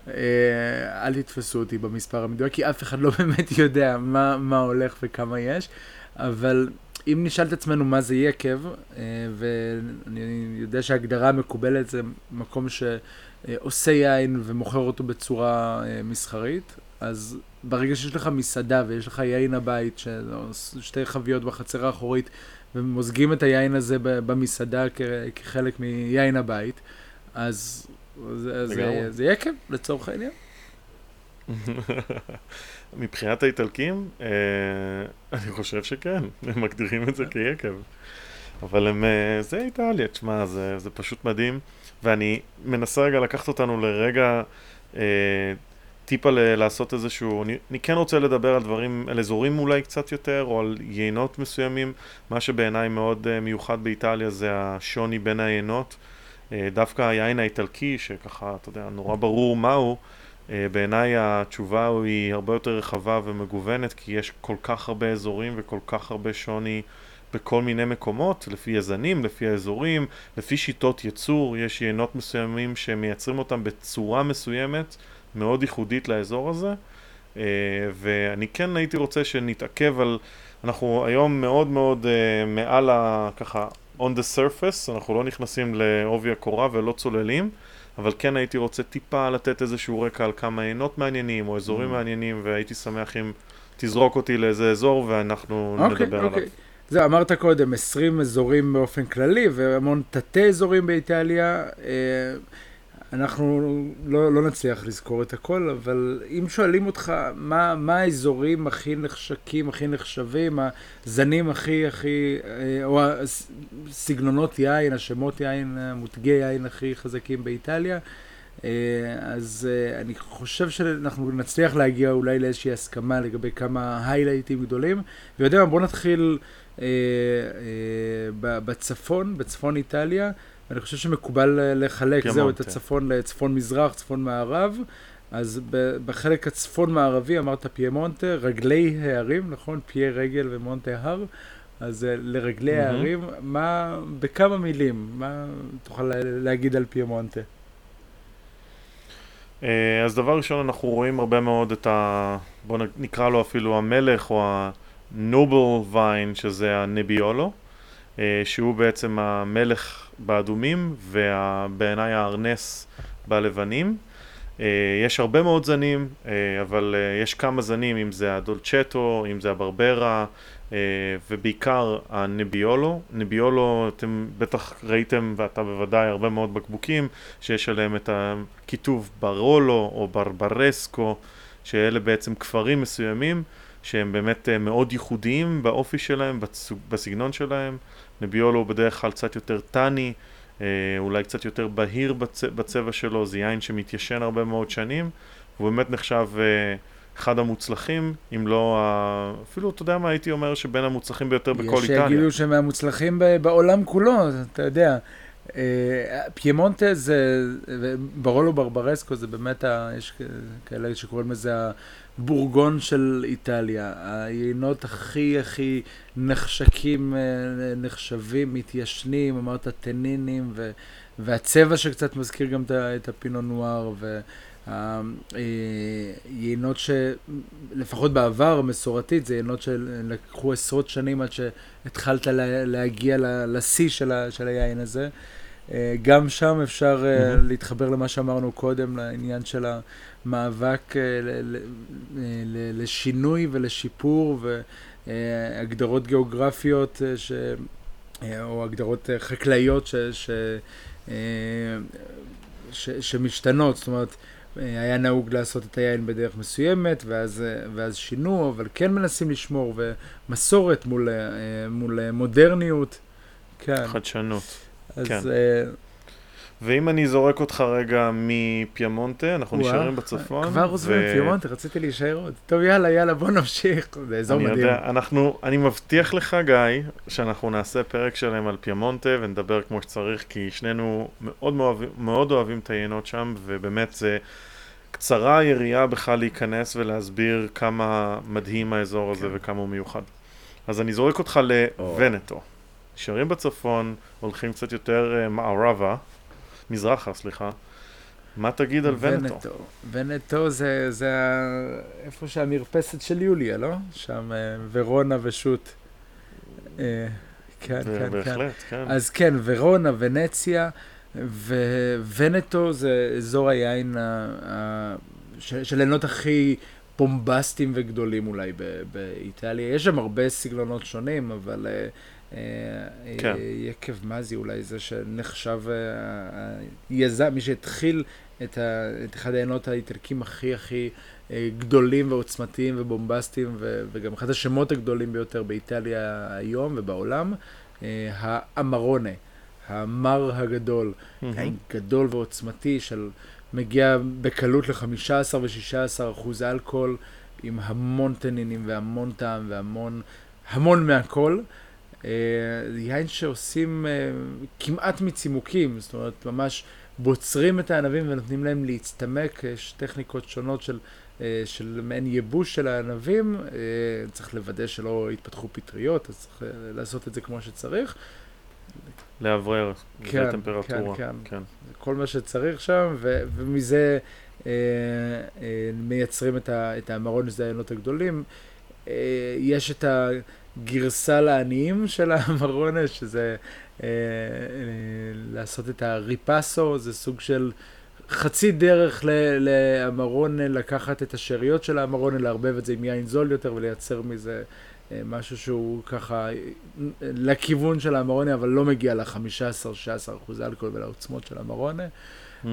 אל תתפסו אותי במספר המדויק, כי אף אחד לא <laughs> באמת יודע מה, מה הולך וכמה יש, אבל אם נשאל את עצמנו מה זה יקב, אה, ואני יודע שההגדרה המקובלת זה מקום שעושה יין ומוכר אותו בצורה אה, מסחרית, אז ברגע שיש לך מסעדה ויש לך יין הבית, שתי חביות בחצר האחורית, ומוזגים את היין הזה במסעדה כחלק מיין הבית, אז זה, זה, זה יקב לצורך העניין. <laughs>
מבחינת האיטלקים, אה, אני חושב שכן, <laughs> הם מגדירים את זה כיקב. אבל הם, אה, זה איטליה, תשמע, זה, זה פשוט מדהים. ואני מנסה רגע לקחת אותנו לרגע, אה, טיפה ל- לעשות איזשהו, אני, אני כן רוצה לדבר על דברים, על אזורים אולי קצת יותר, או על יינות מסוימים. מה שבעיניי מאוד uh, מיוחד באיטליה זה השוני בין היינות. Uh, דווקא היין האיטלקי, שככה, אתה יודע, נורא ברור מהו, אה, בעיניי התשובה היא הרבה יותר רחבה ומגוונת כי יש כל כך הרבה אזורים וכל כך הרבה שוני בכל מיני מקומות, לפי הזנים, לפי האזורים, לפי שיטות ייצור, יש יינות מסוימים שמייצרים אותם בצורה מסוימת, מאוד ייחודית לאזור הזה, אה, ואני כן הייתי רוצה שנתעכב על, אנחנו היום מאוד מאוד אה, מעל ה... ככה on the surface, אנחנו לא נכנסים לעובי הקורה ולא צוללים. אבל כן הייתי רוצה טיפה לתת איזשהו רקע על כמה עינות מעניינים או אזורים mm. מעניינים, והייתי שמח אם תזרוק אותי לאיזה אזור ואנחנו okay, אוקיי, נדבר okay. עליו. אוקיי.
זה אמרת קודם, 20 אזורים באופן כללי והמון תתי אזורים באיטליה. אה, אנחנו לא, לא נצליח לזכור את הכל, אבל אם שואלים אותך מה, מה האזורים הכי נחשקים, הכי נחשבים, הזנים הכי, הכי, אה, או הסגנונות יין, השמות יין, מותגי יין הכי חזקים באיטליה, אה, אז אה, אני חושב שאנחנו נצליח להגיע אולי לאיזושהי הסכמה לגבי כמה היילייטים גדולים. ויודע מה, בואו נתחיל בצפון, בצפון איטליה. אני חושב שמקובל לחלק, זהו, כן. את הצפון לצפון מזרח, צפון מערב. אז בחלק הצפון מערבי אמרת פיימונטה, רגלי ההרים, נכון? פיי רגל ומונטה הר. אז אה, לרגלי mm-hmm. ההרים, מה, בכמה מילים, מה תוכל להגיד על פיימונטה?
אה, אז דבר ראשון, אנחנו רואים הרבה מאוד את ה... בואו נקרא לו אפילו המלך או נובל ויין, שזה הנביולו, שהוא בעצם המלך באדומים, ובעיניי הארנס בלבנים. יש הרבה מאוד זנים, אבל יש כמה זנים, אם זה הדולצ'טו, אם זה הברברה, ובעיקר הנביולו. נביולו, אתם בטח ראיתם, ואתה בוודאי, הרבה מאוד בקבוקים, שיש עליהם את הכיתוב ברולו או ברברסקו, שאלה בעצם כפרים מסוימים, שהם באמת מאוד ייחודיים באופי שלהם, בסגנון שלהם. נביולו הוא בדרך כלל קצת יותר טני, אולי קצת יותר בהיר בצבע שלו, זה יין שמתיישן הרבה מאוד שנים, הוא באמת נחשב אחד המוצלחים, אם לא, אפילו, אתה יודע מה, הייתי אומר שבין המוצלחים ביותר בכל איטליה.
יש שיגידו שהם מהמוצלחים בעולם כולו, אתה יודע. פיימונטה זה, ברולו ברברסקו זה באמת, יש כאלה שקוראים לזה הבורגון של איטליה. היינות הכי הכי נחשקים, נחשבים, מתיישנים, אמרת טנינים, והצבע שקצת מזכיר גם את הפינו נואר, היינות שלפחות בעבר, מסורתית, זה יינות שלקחו עשרות שנים עד שהתחלת להגיע לשיא של היין הזה. גם שם אפשר mm-hmm. להתחבר למה שאמרנו קודם, לעניין של המאבק לשינוי ולשיפור והגדרות גיאוגרפיות ש... או הגדרות חקלאיות ש... ש... ש... שמשתנות, זאת אומרת, היה נהוג לעשות את היין בדרך מסוימת, ואז, ואז שינו, אבל כן מנסים לשמור, ומסורת מול, מול מודרניות.
כן. חדשנות. אז... כן. Uh, ואם אני זורק אותך רגע מפיימונטה, אנחנו ווא, נשארים בצפון.
כבר עוזבים ו... פיימונטה, רציתי להישאר עוד. טוב, יאללה, יאללה, בוא נמשיך, זה אזור מדהים. אני יודע,
אנחנו, אני מבטיח לך, גיא, שאנחנו נעשה פרק שלם על פיימונטה ונדבר כמו שצריך, כי שנינו מאוד, מאוד, מאוד אוהבים את היינות שם, ובאמת זה קצרה היריעה בכלל להיכנס ולהסביר כמה מדהים האזור הזה כן. וכמה הוא מיוחד. אז אני זורק אותך לוונטו. נשארים בצפון, הולכים קצת יותר uh, מערבה, מזרחה, סליחה. מה תגיד על ונטו? ונטו,
ונטו זה, זה איפה שהמרפסת של יוליה, לא? שם uh, ורונה ושות. Uh, כן, כן,
בהחלט, כן. כן.
אז כן, ורונה, ונציה, וונטו זה אזור היין ה... של העינות הכי בומבסטיים וגדולים אולי באיטליה. יש שם הרבה סגנונות שונים, אבל כן. יקב מזי אולי זה שנחשב היזם, מי שהתחיל את, ה, את אחד העיינות האיטלקים הכי הכי גדולים ועוצמתיים ובומבסטיים ו, וגם אחד השמות הגדולים ביותר באיטליה היום ובעולם, האמרונה, המר הגדול, mm-hmm. גדול ועוצמתי של מגיע בקלות ל-15 ו-16 אחוז אלכוהול עם המון טנינים והמון טעם והמון, המון מהכל. אה, יין שעושים אה, כמעט מצימוקים, זאת אומרת, ממש בוצרים את הענבים ונותנים להם להצטמק, יש טכניקות שונות של, אה, של מעין ייבוש של הענבים, צריך לוודא שלא יתפתחו פטריות, אז צריך לעשות את זה כמו שצריך.
לאוורר, כן, זה טמפרטורה.
כן, כן, כן. כל מה שצריך שם, ו- ומזה אה, אה, מייצרים את, ה- את המרון, שזה העיינות הגדולים. אה, יש את ה... גרסה לעניים של המרונה, שזה אה, אה, לעשות את הריפסו, זה סוג של חצי דרך למרונה, לקחת את השאריות של המרונה, לערבב את זה עם יין זול יותר ולייצר מזה אה, משהו שהוא ככה לכיוון של המרונה, אבל לא מגיע ל-15-16 אחוז אלכוהול ולעוצמות של המרונה. Mm-hmm.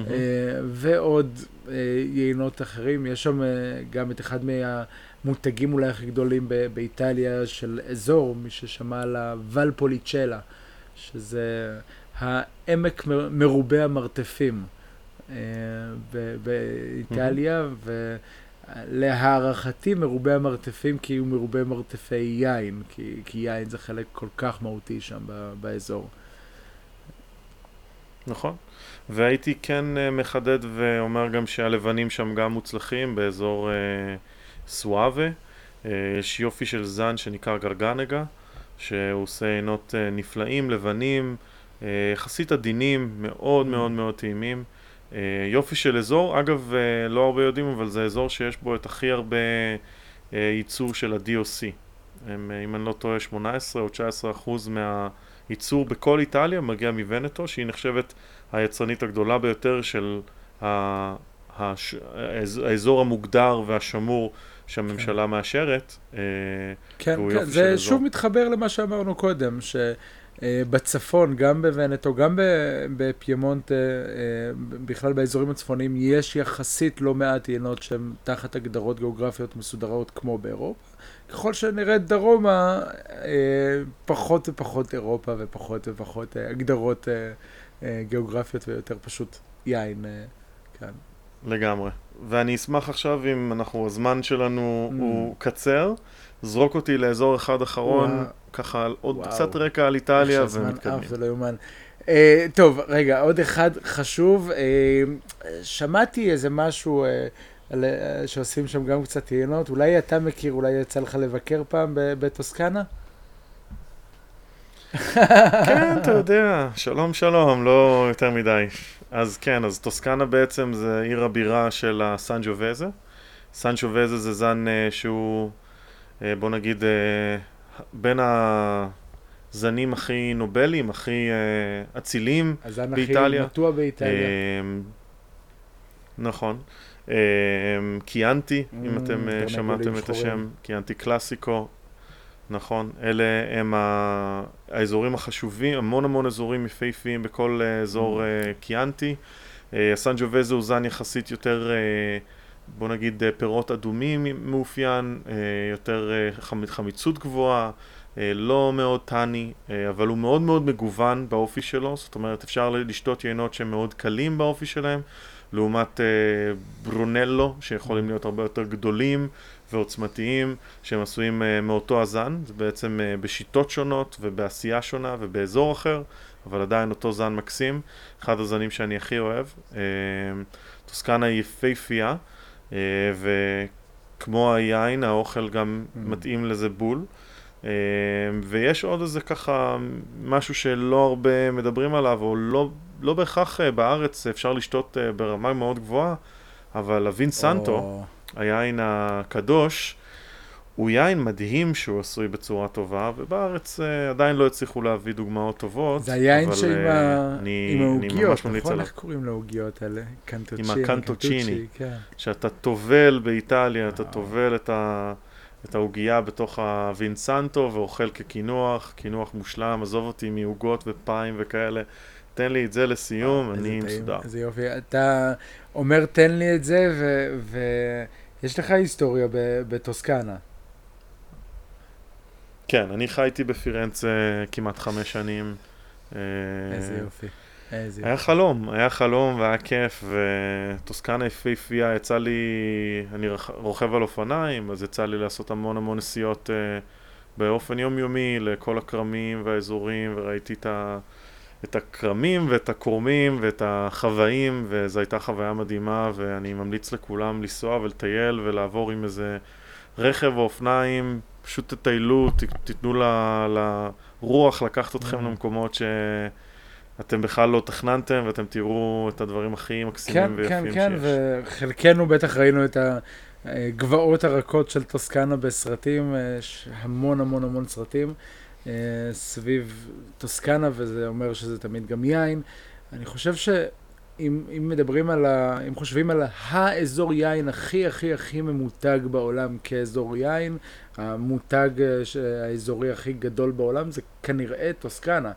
ועוד אה, יינות אחרים, יש שם אה, גם את אחד מה... המותגים אולי הכי גדולים באיטליה של אזור, מי ששמע על הוולפוליצ'לה, שזה העמק מרובה המרתפים אה, באיטליה, ולהערכתי מרובה המרתפים כי הוא מרובה מרתפי יין, כי, כי יין זה חלק כל כך מהותי שם באזור.
נכון. והייתי כן אה, מחדד ואומר גם שהלבנים שם גם מוצלחים באזור... אה, סואבה, אה, יש יופי של זן שנקרא גרגנגה, שהוא עושה עינות אה, נפלאים, לבנים, אה, יחסית עדינים, מאוד mm. מאוד מאוד טעימים. יופי של אזור, אגב, לא הרבה יודעים, אבל זה אזור שיש בו את הכי הרבה ייצור של ה-DOC. הם, אם אני לא טועה, 18 או 19 אחוז מהייצור בכל איטליה מגיע מוונטו, שהיא נחשבת היצרנית הגדולה ביותר של. הש... האזור המוגדר והשמור שהממשלה כן. מאשרת.
כן, כן, זה שוב מתחבר למה שאמרנו קודם, ש... אה, גם בוונטו, גם בפיימונט, אה, בכלל באזורים הצפוניים, יש יחסית לא מעט יינות שהן תחת הגדרות גיאוגרפיות מסודרות כמו באירופה. ככל שנרד דרומה, אה, פחות ופחות אירופה ופחות ופחות הגדרות גיאוגרפיות ויותר פשוט יין כאן.
לגמרי. ואני אשמח עכשיו אם אנחנו, הזמן שלנו mm. הוא קצר. זרוק אותי לאזור אחד אחרון, וואו. ככה עוד וואו. קצת רקע על איטליה ומתקדמים.
אף, זה לא יאומן. Uh, טוב, רגע, עוד אחד חשוב. Uh, שמעתי איזה משהו uh, על, uh, שעושים שם גם קצת טעינות. אולי אתה מכיר, אולי יצא לך לבקר פעם בטוסקנה?
כן, אתה יודע, שלום שלום, לא יותר מדי. אז כן, אז טוסקנה בעצם זה עיר הבירה של הסנג'ו וזה. סנג'ו וזה זה זן uh, שהוא... אה, בוא נגיד, אה, בין הזנים הכי נובלים, הכי אה, אציליים באיטליה. הזן הכי
נטוע באיטליה.
נכון. קיאנטי, אם mm, אתם שמעתם את השם, קיאנטי קלאסיקו, נכון, אלה הם האזורים החשובים, המון המון אזורים יפהפיים בכל אזור mm. קיאנטי. הסנג'ו הוא זן יחסית יותר בוא נגיד אה, פירות אדומים מאופיין, אה, יותר אה, חמיצות גבוהה, לא מאוד טני, אבל הוא מאוד מאוד מגוון באופי שלו, זאת אומרת אפשר לשתות יינות שהם מאוד קלים באופי שלהם, לעומת ברונלו, שיכולים להיות הרבה יותר גדולים ועוצמתיים, שהם עשויים מאותו הזן, זה בעצם בשיטות שונות ובעשייה שונה ובאזור אחר, אבל עדיין אותו זן מקסים, אחד הזנים שאני הכי אוהב. טוסקנה היא יפהפייה. אה, וכמו היין, האוכל גם mm. מתאים לזה בול. אה, ויש עוד איזה ככה משהו שלא הרבה מדברים עליו, או לא, לא בהכרח אה, בארץ אפשר לשתות ברמה מאוד גבוהה, אבל הווין סנטו, oh. היין הקדוש, הוא יין מדהים שהוא עשוי בצורה טובה, ובארץ uh, עדיין לא הצליחו להביא דוגמאות טובות.
זה היין שעם uh, העוגיות, נכון? איך קוראים לעוגיות האלה?
קנטוצ'יני. עם הקנטוצ'יני. כן. שאתה טובל באיטליה, אתה טובל את, ה, את העוגייה בתוך הווינסנטו ואוכל כקינוח, קינוח מושלם, עזוב אותי מעוגות ופיים וכאלה. תן לי את זה לסיום, אני מסודר.
איזה יופי. אתה אומר תן לי את זה, ויש לך היסטוריה בטוסקנה.
כן, אני חייתי בפירנצה כמעט חמש שנים.
אה, איזה יופי. איזה
היה חלום, היה חלום והיה כיף, וטוסקנה יפהפייה, יצא לי, אני רוכב על אופניים, אז יצא לי לעשות המון המון נסיעות uh, באופן יומיומי לכל הכרמים והאזורים, וראיתי את, ה, את הכרמים ואת הקורמים ואת החוואים, וזו הייתה חוויה מדהימה, ואני ממליץ לכולם לנסוע ולטייל ולעבור עם איזה רכב או אופניים פשוט תטיילו, תיתנו לרוח לקחת אתכם mm. למקומות שאתם בכלל לא תכננתם, ואתם תראו את הדברים הכי מקסימים כן, ויפים
כן, כן, שיש. כן, כן, וחלקנו בטח ראינו את הגבעות הרכות של טוסקנה בסרטים, יש המון המון המון סרטים סביב טוסקנה, וזה אומר שזה תמיד גם יין. אני חושב ש... אם, אם מדברים על ה... אם חושבים על האזור יין הכי הכי הכי ממותג בעולם כאזור יין, המותג אה, האזורי הכי גדול בעולם זה כנראה טוסקנה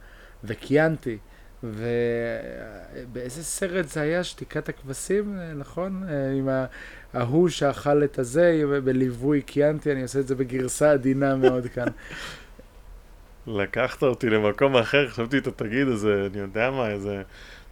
וקיאנטי. ובאיזה סרט זה היה? שתיקת הכבשים, אה, נכון? אה, עם ההוא שאכל את הזה, בליווי קיאנטי, אני עושה את זה בגרסה עדינה מאוד כאן. <laughs>
לקחת אותי למקום אחר, חשבתי אתה תגיד איזה, אני יודע מה, איזה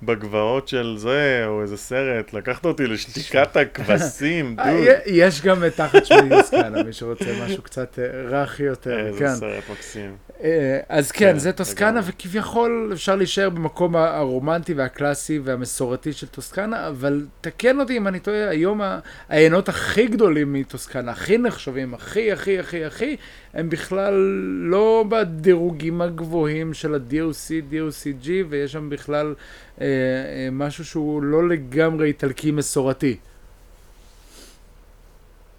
בגבעות של זה, או איזה סרט, לקחת אותי לשתיקת הכבשים, דוד.
יש גם תחת שמיניס כאן, מי שרוצה משהו קצת אה, רך יותר,
איזה כן. סרט מקסים.
אה, אז כן, כן זה טוסקנה, וכביכול אפשר להישאר במקום הרומנטי והקלאסי והמסורתי של טוסקנה, אבל תקן אותי אם אני טועה, היום העיינות הכי גדולים מטוסקנה, הכי נחשבים, הכי, הכי, הכי, הכי, הם בכלל לא בדירוגים הגבוהים של ה-DOC, DOCG, ויש שם בכלל אה, אה, משהו שהוא לא לגמרי איטלקי מסורתי.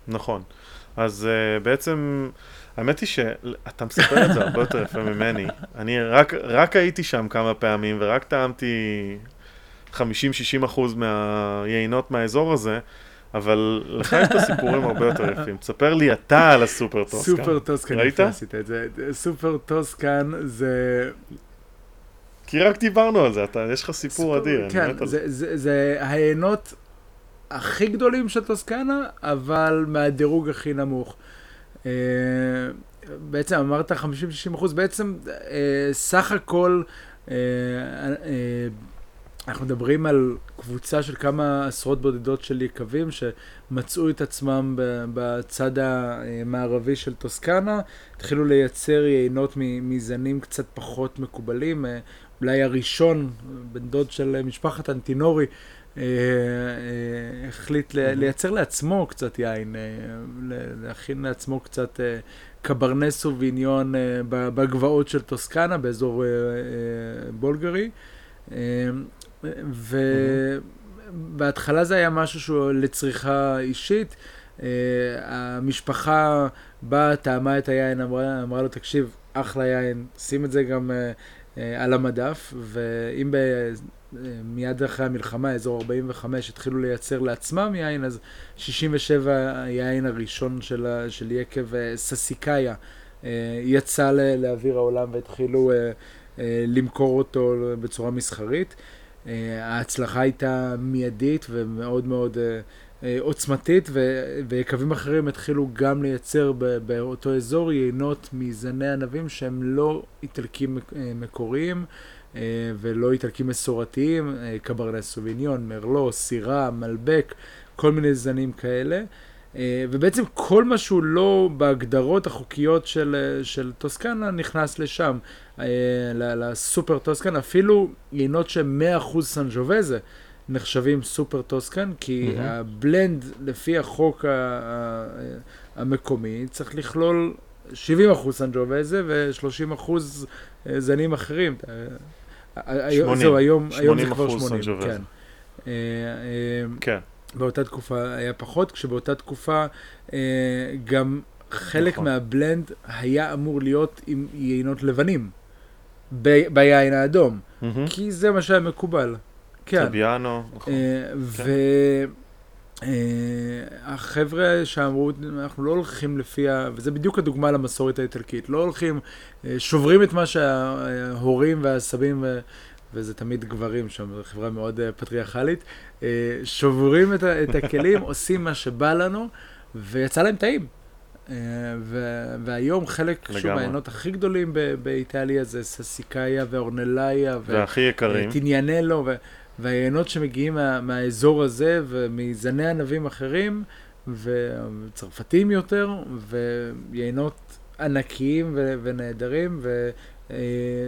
נכון. אז uh, בעצם האמת היא שאתה מספר את זה הרבה יותר יפה ממני. אני רק, רק הייתי שם כמה פעמים ורק טעמתי 50-60 אחוז מהיינות מהאזור הזה, אבל לך יש את הסיפורים הרבה יותר יפים. תספר לי אתה על הסופר טוסקן.
סופר טוסקן,
ראית?
עשית את זה. סופר טוסקן זה...
כי רק דיברנו על זה, אתה, יש לך סיפור אדיר. אני
כן,
מת על
זה, זה, זה היינות הכי גדולים של טוסקנה, אבל מהדירוג הכי נמוך. אה, בעצם אמרת 50-60 אחוז, בעצם אה, סך הכל אה, אנחנו מדברים על קבוצה של כמה עשרות בודדות של יקבים שמצאו את עצמם בצד המערבי של טוסקנה, התחילו לייצר יינות מזנים קצת פחות מקובלים. אה, אולי הראשון, בן דוד של משפחת אנטינורי, אה, אה, החליט לייצר לעצמו קצת יין, להכין לעצמו קצת קברנה סוביניון בגבעות של טוסקנה, באזור בולגרי. ובהתחלה זה היה משהו שהוא לצריכה אישית. אה, המשפחה באה, טעמה את היין, אמרה, אמרה לו, תקשיב, אחלה יין, שים את זה גם אה, אה, על המדף, ואם ב... מיד אחרי המלחמה, אזור 45, התחילו לייצר לעצמם יין, אז 67 היין הראשון של, של יקב ססיקאיה יצא לאוויר העולם והתחילו למכור אותו בצורה מסחרית. אה, ההצלחה הייתה מיידית ומאוד מאוד אה, אה, עוצמתית, ו- ויקבים אחרים התחילו גם לייצר באותו אזור יינות מזני ענבים שהם לא איטלקים מק- מקוריים. ולא איטלקים מסורתיים, קברנה סוביניון, מרלו, סירה, מלבק, כל מיני זנים כאלה. ובעצם כל מה שהוא לא בהגדרות החוקיות של, של טוסקנה נכנס לשם, לסופר טוסקן, אפילו יינות שהם 100% סנג'ובזה נחשבים סופר טוסקן, כי
מהמם.
הבלנד לפי החוק המקומי צריך לכלול 70% סנג'ובזה ו-30% זנים אחרים. אה, אה,
80.
זהו, היום, היום זה
80%
כבר 80,
סנג'ובזה.
כן. אה, אה,
כן.
באותה תקופה היה פחות, כשבאותה תקופה אה, גם חלק
נכון.
מהבלנד היה אמור להיות עם יינות לבנים ב- ביין האדום,
מהמם.
כי זה מה שהיה מקובל. כן.
טביאנו, נכון.
אה, והחבר'ה שאמרו, אנחנו לא הולכים לפי ה... וזה בדיוק הדוגמה למסורת האיטלקית, לא הולכים, אה, שוברים את מה שההורים והסבים, וזה תמיד גברים שם, זו חברה מאוד אה, פטריארכלית, אה, שוברים את, את הכלים, <laughs> עושים מה שבא לנו, ויצא להם טעים. אה, ו- והיום חלק, שוב,
לגמרי.
העיינות הכי גדולים ב- באיטליה זה ססיקאיה ואורנלאיה. ו-
והכי יקרים.
טיניאנלו, ו- והיינות שמגיעים מה, מהאזור הזה ומזני ענבים אחרים, וצרפתים יותר, ויינות ענקיים ו- ונהדרים, ו- אה,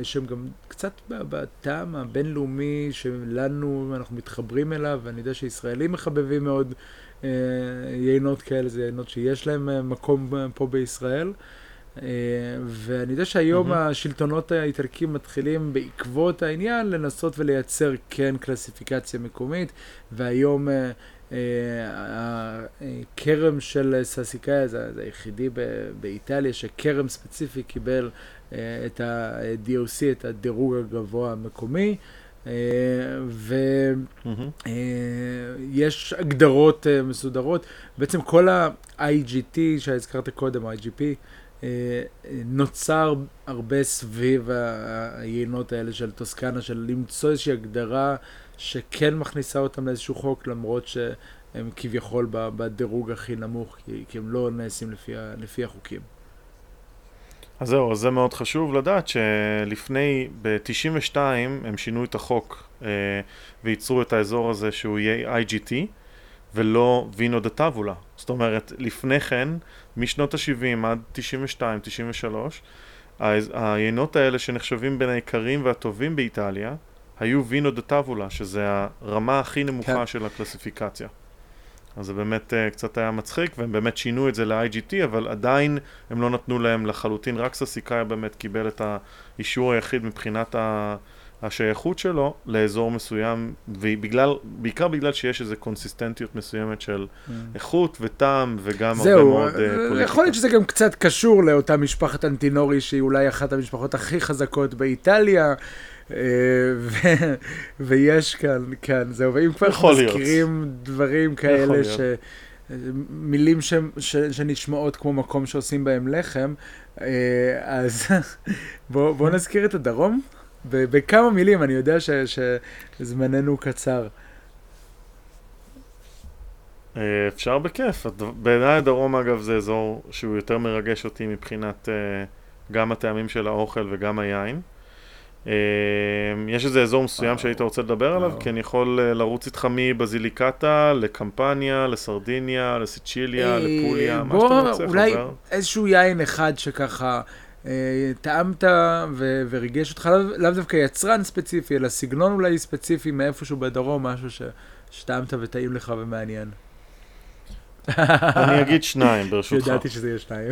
שהם גם קצת בטעם הבינלאומי שלנו, אנחנו מתחברים אליו, ואני יודע שישראלים מחבבים מאוד אה, יינות כאלה, זה יינות שיש להם אה, מקום אה, פה בישראל. אה, ואני יודע שהיום
מהמם.
השלטונות האיטלקים מתחילים בעקבות העניין לנסות ולייצר כן קלסיפיקציה מקומית, והיום אה, אה, הכרם של ססיקאיה זה, זה היחידי באיטליה שכרם ספציפי קיבל אה, את ה-DOC, את הדירוג הגבוה המקומי. אה. ויש הגדרות אה, מסודרות. בעצם כל ה-IGT שהזכרת קודם, ה-IGP, אה, אה, נוצר הרבה סביב היינות האלה של טוסקנה, של למצוא איזושהי הגדרה שכן מכניסה אותם לאיזשהו חוק, למרות שהם כביכול בדירוג הכי נמוך, כי, הם לא נעשים לפי החוקים.
אז זהו, אז זה מאוד חשוב לדעת שלפני, ב-92 הם שינו את החוק אה, וייצרו את האזור הזה שהוא יהיה IGT ולא וינו דה טאבולה. זאת אומרת, לפני כן, משנות ה-70 עד 92, 93, האז- היינות האלה שנחשבים בין היקרים והטובים באיטליה, היו וינו דה טאבולה, שזה הרמה הכי נמוכה
כן.
של הקלסיפיקציה. אז זה באמת uh, קצת היה מצחיק, והם באמת שינו את זה ל-IGT, אבל עדיין הם לא נתנו להם לחלוטין, רק ססיקאיה באמת קיבל את האישור היחיד מבחינת השייכות שלו לאזור מסוים, ובגלל, בעיקר בגלל שיש איזו קונסיסטנטיות מסוימת של
Mm.
איכות וטעם וגם הרבה
זהו,
מאוד אה,
אה,
פוליטיקה.
יכול להיות שזה גם קצת קשור לאותה משפחת אנטינורי, שהיא אולי אחת המשפחות הכי חזקות באיטליה. אה, <laughs> ויש כאן, כאן, זהו, ואם כבר
להיות.
מזכירים דברים כאלה. ש... מילים ש... ש... שנשמעות כמו מקום שעושים בהם לחם, אה, אז <laughs> בואו בוא נזכיר את הדרום. בכמה מילים, אני יודע ש... שזמננו קצר.
אה, אפשר בכיף. בעיניי הדרום אגב זה אזור שהוא יותר מרגש אותי מבחינת גם הטעמים של האוכל וגם היין. אה, יש איזה אזור מסוים. שהיית רוצה לדבר עליו?
וואו.
כי אני יכול אה, לרוץ איתך מבזיליקטה לקמפניה, לסרדיניה, לסיצ'יליה,
אה,
לפוליה, מה שאתה רוצה,
אולי
חבר.
איזשהו יין אחד שככה אה, טעמת וריגש אותך, לאו, דווקא יצרן ספציפי, אלא סגנון אולי ספציפי מאיפשהו בדרום, משהו שטעמת וטעים לך ומעניין.
אני אגיד שניים ברשותך.
ידעתי שזה יהיה שניים.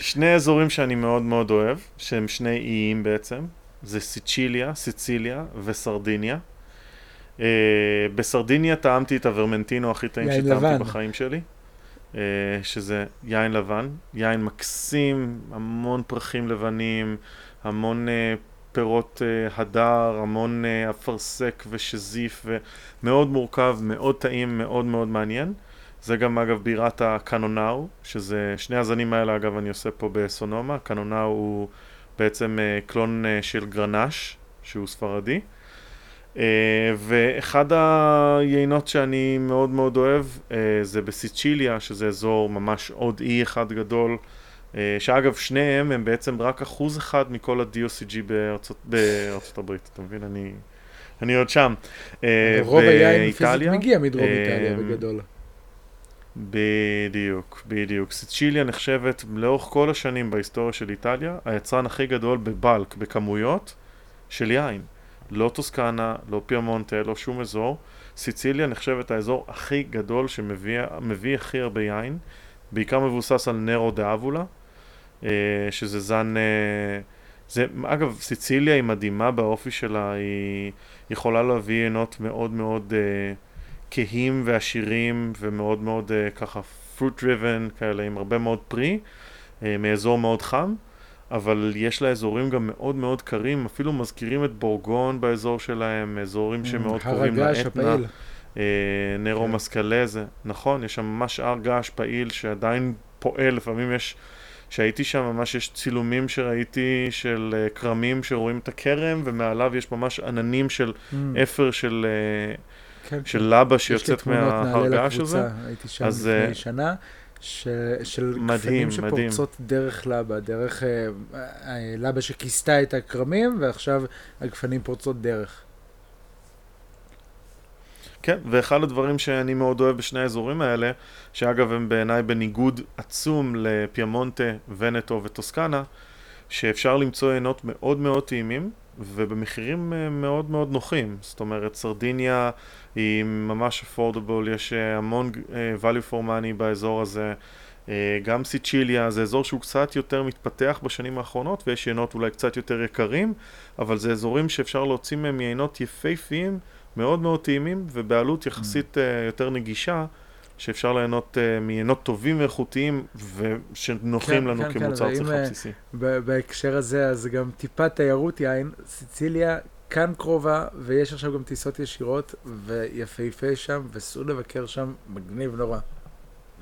שני אזורים שאני מאוד מאוד אוהב, שהם שני איים בעצם, זה סיצ'יליה, סיציליה וסרדיניה. אה, בסרדיניה טעמתי את הוורמנטינו הכי טעים שטעמתי
לבן.
בחיים שלי, אה, שזה יין לבן, יין מקסים, המון פרחים לבנים, המון אה, פירות אה, הדר, המון אה, אפרסק ושזיף, ומאוד מורכב, מאוד טעים, מאוד מאוד מעניין. זה גם אגב בירת הקנונאו, שזה שני הזנים האלה אגב אני עושה פה בסונומה, קנונאו הוא בעצם אה, קלון אה, של גרנש, שהוא ספרדי. אה, ואחד היינות שאני מאוד מאוד אוהב זה בסיצ'יליה, שזה אזור ממש עוד אי אחד גדול, שאגב שניהם הם בעצם רק אחוז אחד מכל ה-DOCG בארצות, בארצות הברית, אתה מבין? אני, אני עוד שם.
רוב היין פיזית מגיע מדרום איטליה בגדול.
בדיוק, בדיוק. סיצ'יליה נחשבת לאורך כל השנים בהיסטוריה של איטליה, היצרן הכי גדול בבלק, בכמויות, של יין. לא טוסקנה, לא פיאמונטה, לא שום אזור. סיציליה נחשבת האזור הכי גדול שמביא מביא הכי הרבה יין, בעיקר מבוסס על נרו דה אבולה, אה, שזה זן... אה, זה, אגב, סיציליה היא מדהימה באופי שלה, היא יכולה להביא עינות מאוד מאוד אה, כהים ועשירים ומאוד מאוד אה, ככה fruit driven כאלה עם הרבה מאוד פרי, אה, מאזור מאוד חם, אבל יש לה אזורים גם מאוד מאוד קרים, אפילו מזכירים את בורגון באזור שלהם, אזורים שמאוד קרובים לאתנה. אה, נרו
כן.
מסקלזה, נכון, יש שם ממש הר געש פעיל שעדיין פועל, לפעמים יש, כשהייתי שם ממש יש צילומים שראיתי של כרמים שרואים את הכרם ומעליו יש ממש עננים של
Mm,
אפר של, אה,
כן,
של לבה
יש לי
שיוצאת
תמונות,
מההר
נעלה
געש הזה.
לקבוצה, הייתי שם
אז,
לפני
אה,
שנה, ש- של
מדהים,
כפנים
מדהים.
שפורצות דרך לבה, דרך אה, אה, לבה שכיסתה את הכרמים, ועכשיו הגפנים פורצות דרך.
כן, ואחד הדברים שאני מאוד אוהב בשני האזורים האלה, שאגב הם בעיניי בניגוד עצום לפיאמונטה, ונטו וטוסקנה, שאפשר למצוא עינות מאוד מאוד טעימים, ובמחירים אה, מאוד מאוד נוחים. זאת אומרת, סרדיניה היא ממש אפורדבול, יש אה, המון אה, value for money באזור הזה. גם סיצ'יליה זה אזור שהוא קצת יותר מתפתח בשנים האחרונות, ויש עינות אולי קצת יותר יקרים, אבל זה אזורים שאפשר להוציא מהם יינות יפהפיים. מאוד מאוד טעימים ובעלות יחסית uh, יותר נגישה, שאפשר ליהנות uh, מיינות טובים ואיכותיים ושנוחים
כן,
לנו
כן, כן,
כמוצר
ואם,
צריכה
אה,
בסיסי.
בהקשר הזה, אז גם טיפה תיירות יין, סיציליה כאן קרובה, ויש עכשיו גם טיסות ישירות, ויפהפה שם, וסעו לבקר שם, מגניב נורא.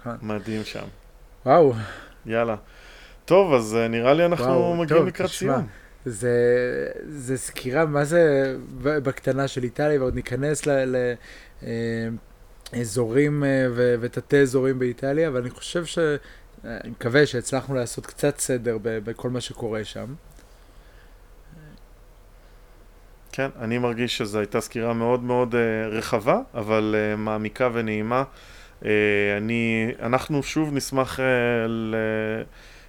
כאן.
מדהים שם.
וואו,
יאללה. טוב, אז נראה לי אנחנו
וואו,
מגיעים
טוב,
לקראת. סיום.
זה, זה סקירה, מה זה בקטנה של איטליה, ועוד ניכנס לאזורים ותתי אזורים באיטליה, אבל אני חושב ש... אני מקווה שהצלחנו לעשות קצת סדר בכל מה שקורה שם.
כן, אני מרגיש שזו הייתה סקירה מאוד מאוד uh, רחבה, אבל uh, מעמיקה ונעימה. Uh, אני, אנחנו שוב נשמח uh, ל...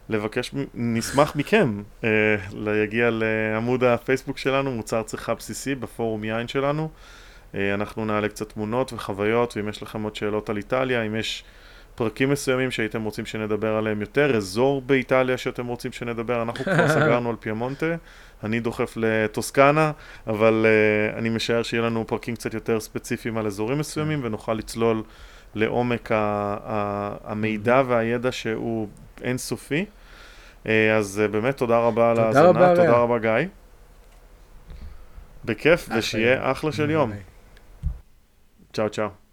לבקש, נשמח מכם uh, להגיע לעמוד הפייסבוק שלנו, מוצר צריכה בסיסי, בפורום יין שלנו. Uh, אנחנו נעלה קצת תמונות וחוויות, ואם יש לכם עוד שאלות על איטליה, אם יש פרקים מסוימים שהייתם רוצים שנדבר עליהם יותר, אזור באיטליה שאתם רוצים שנדבר, אנחנו כבר <laughs> סגרנו על פיאמונטה, אני דוחף לטוסקנה, אבל uh, אני משער שיהיה לנו פרקים קצת יותר ספציפיים על אזורים מסוימים, ונוכל לצלול לעומק המידע והידע שהוא אינסופי. Uh, אז uh, באמת תודה רבה על ההאזנה, תודה. רבה גיא. בכיף, ושיהיה. אחלה של יום. Ciao, ciao.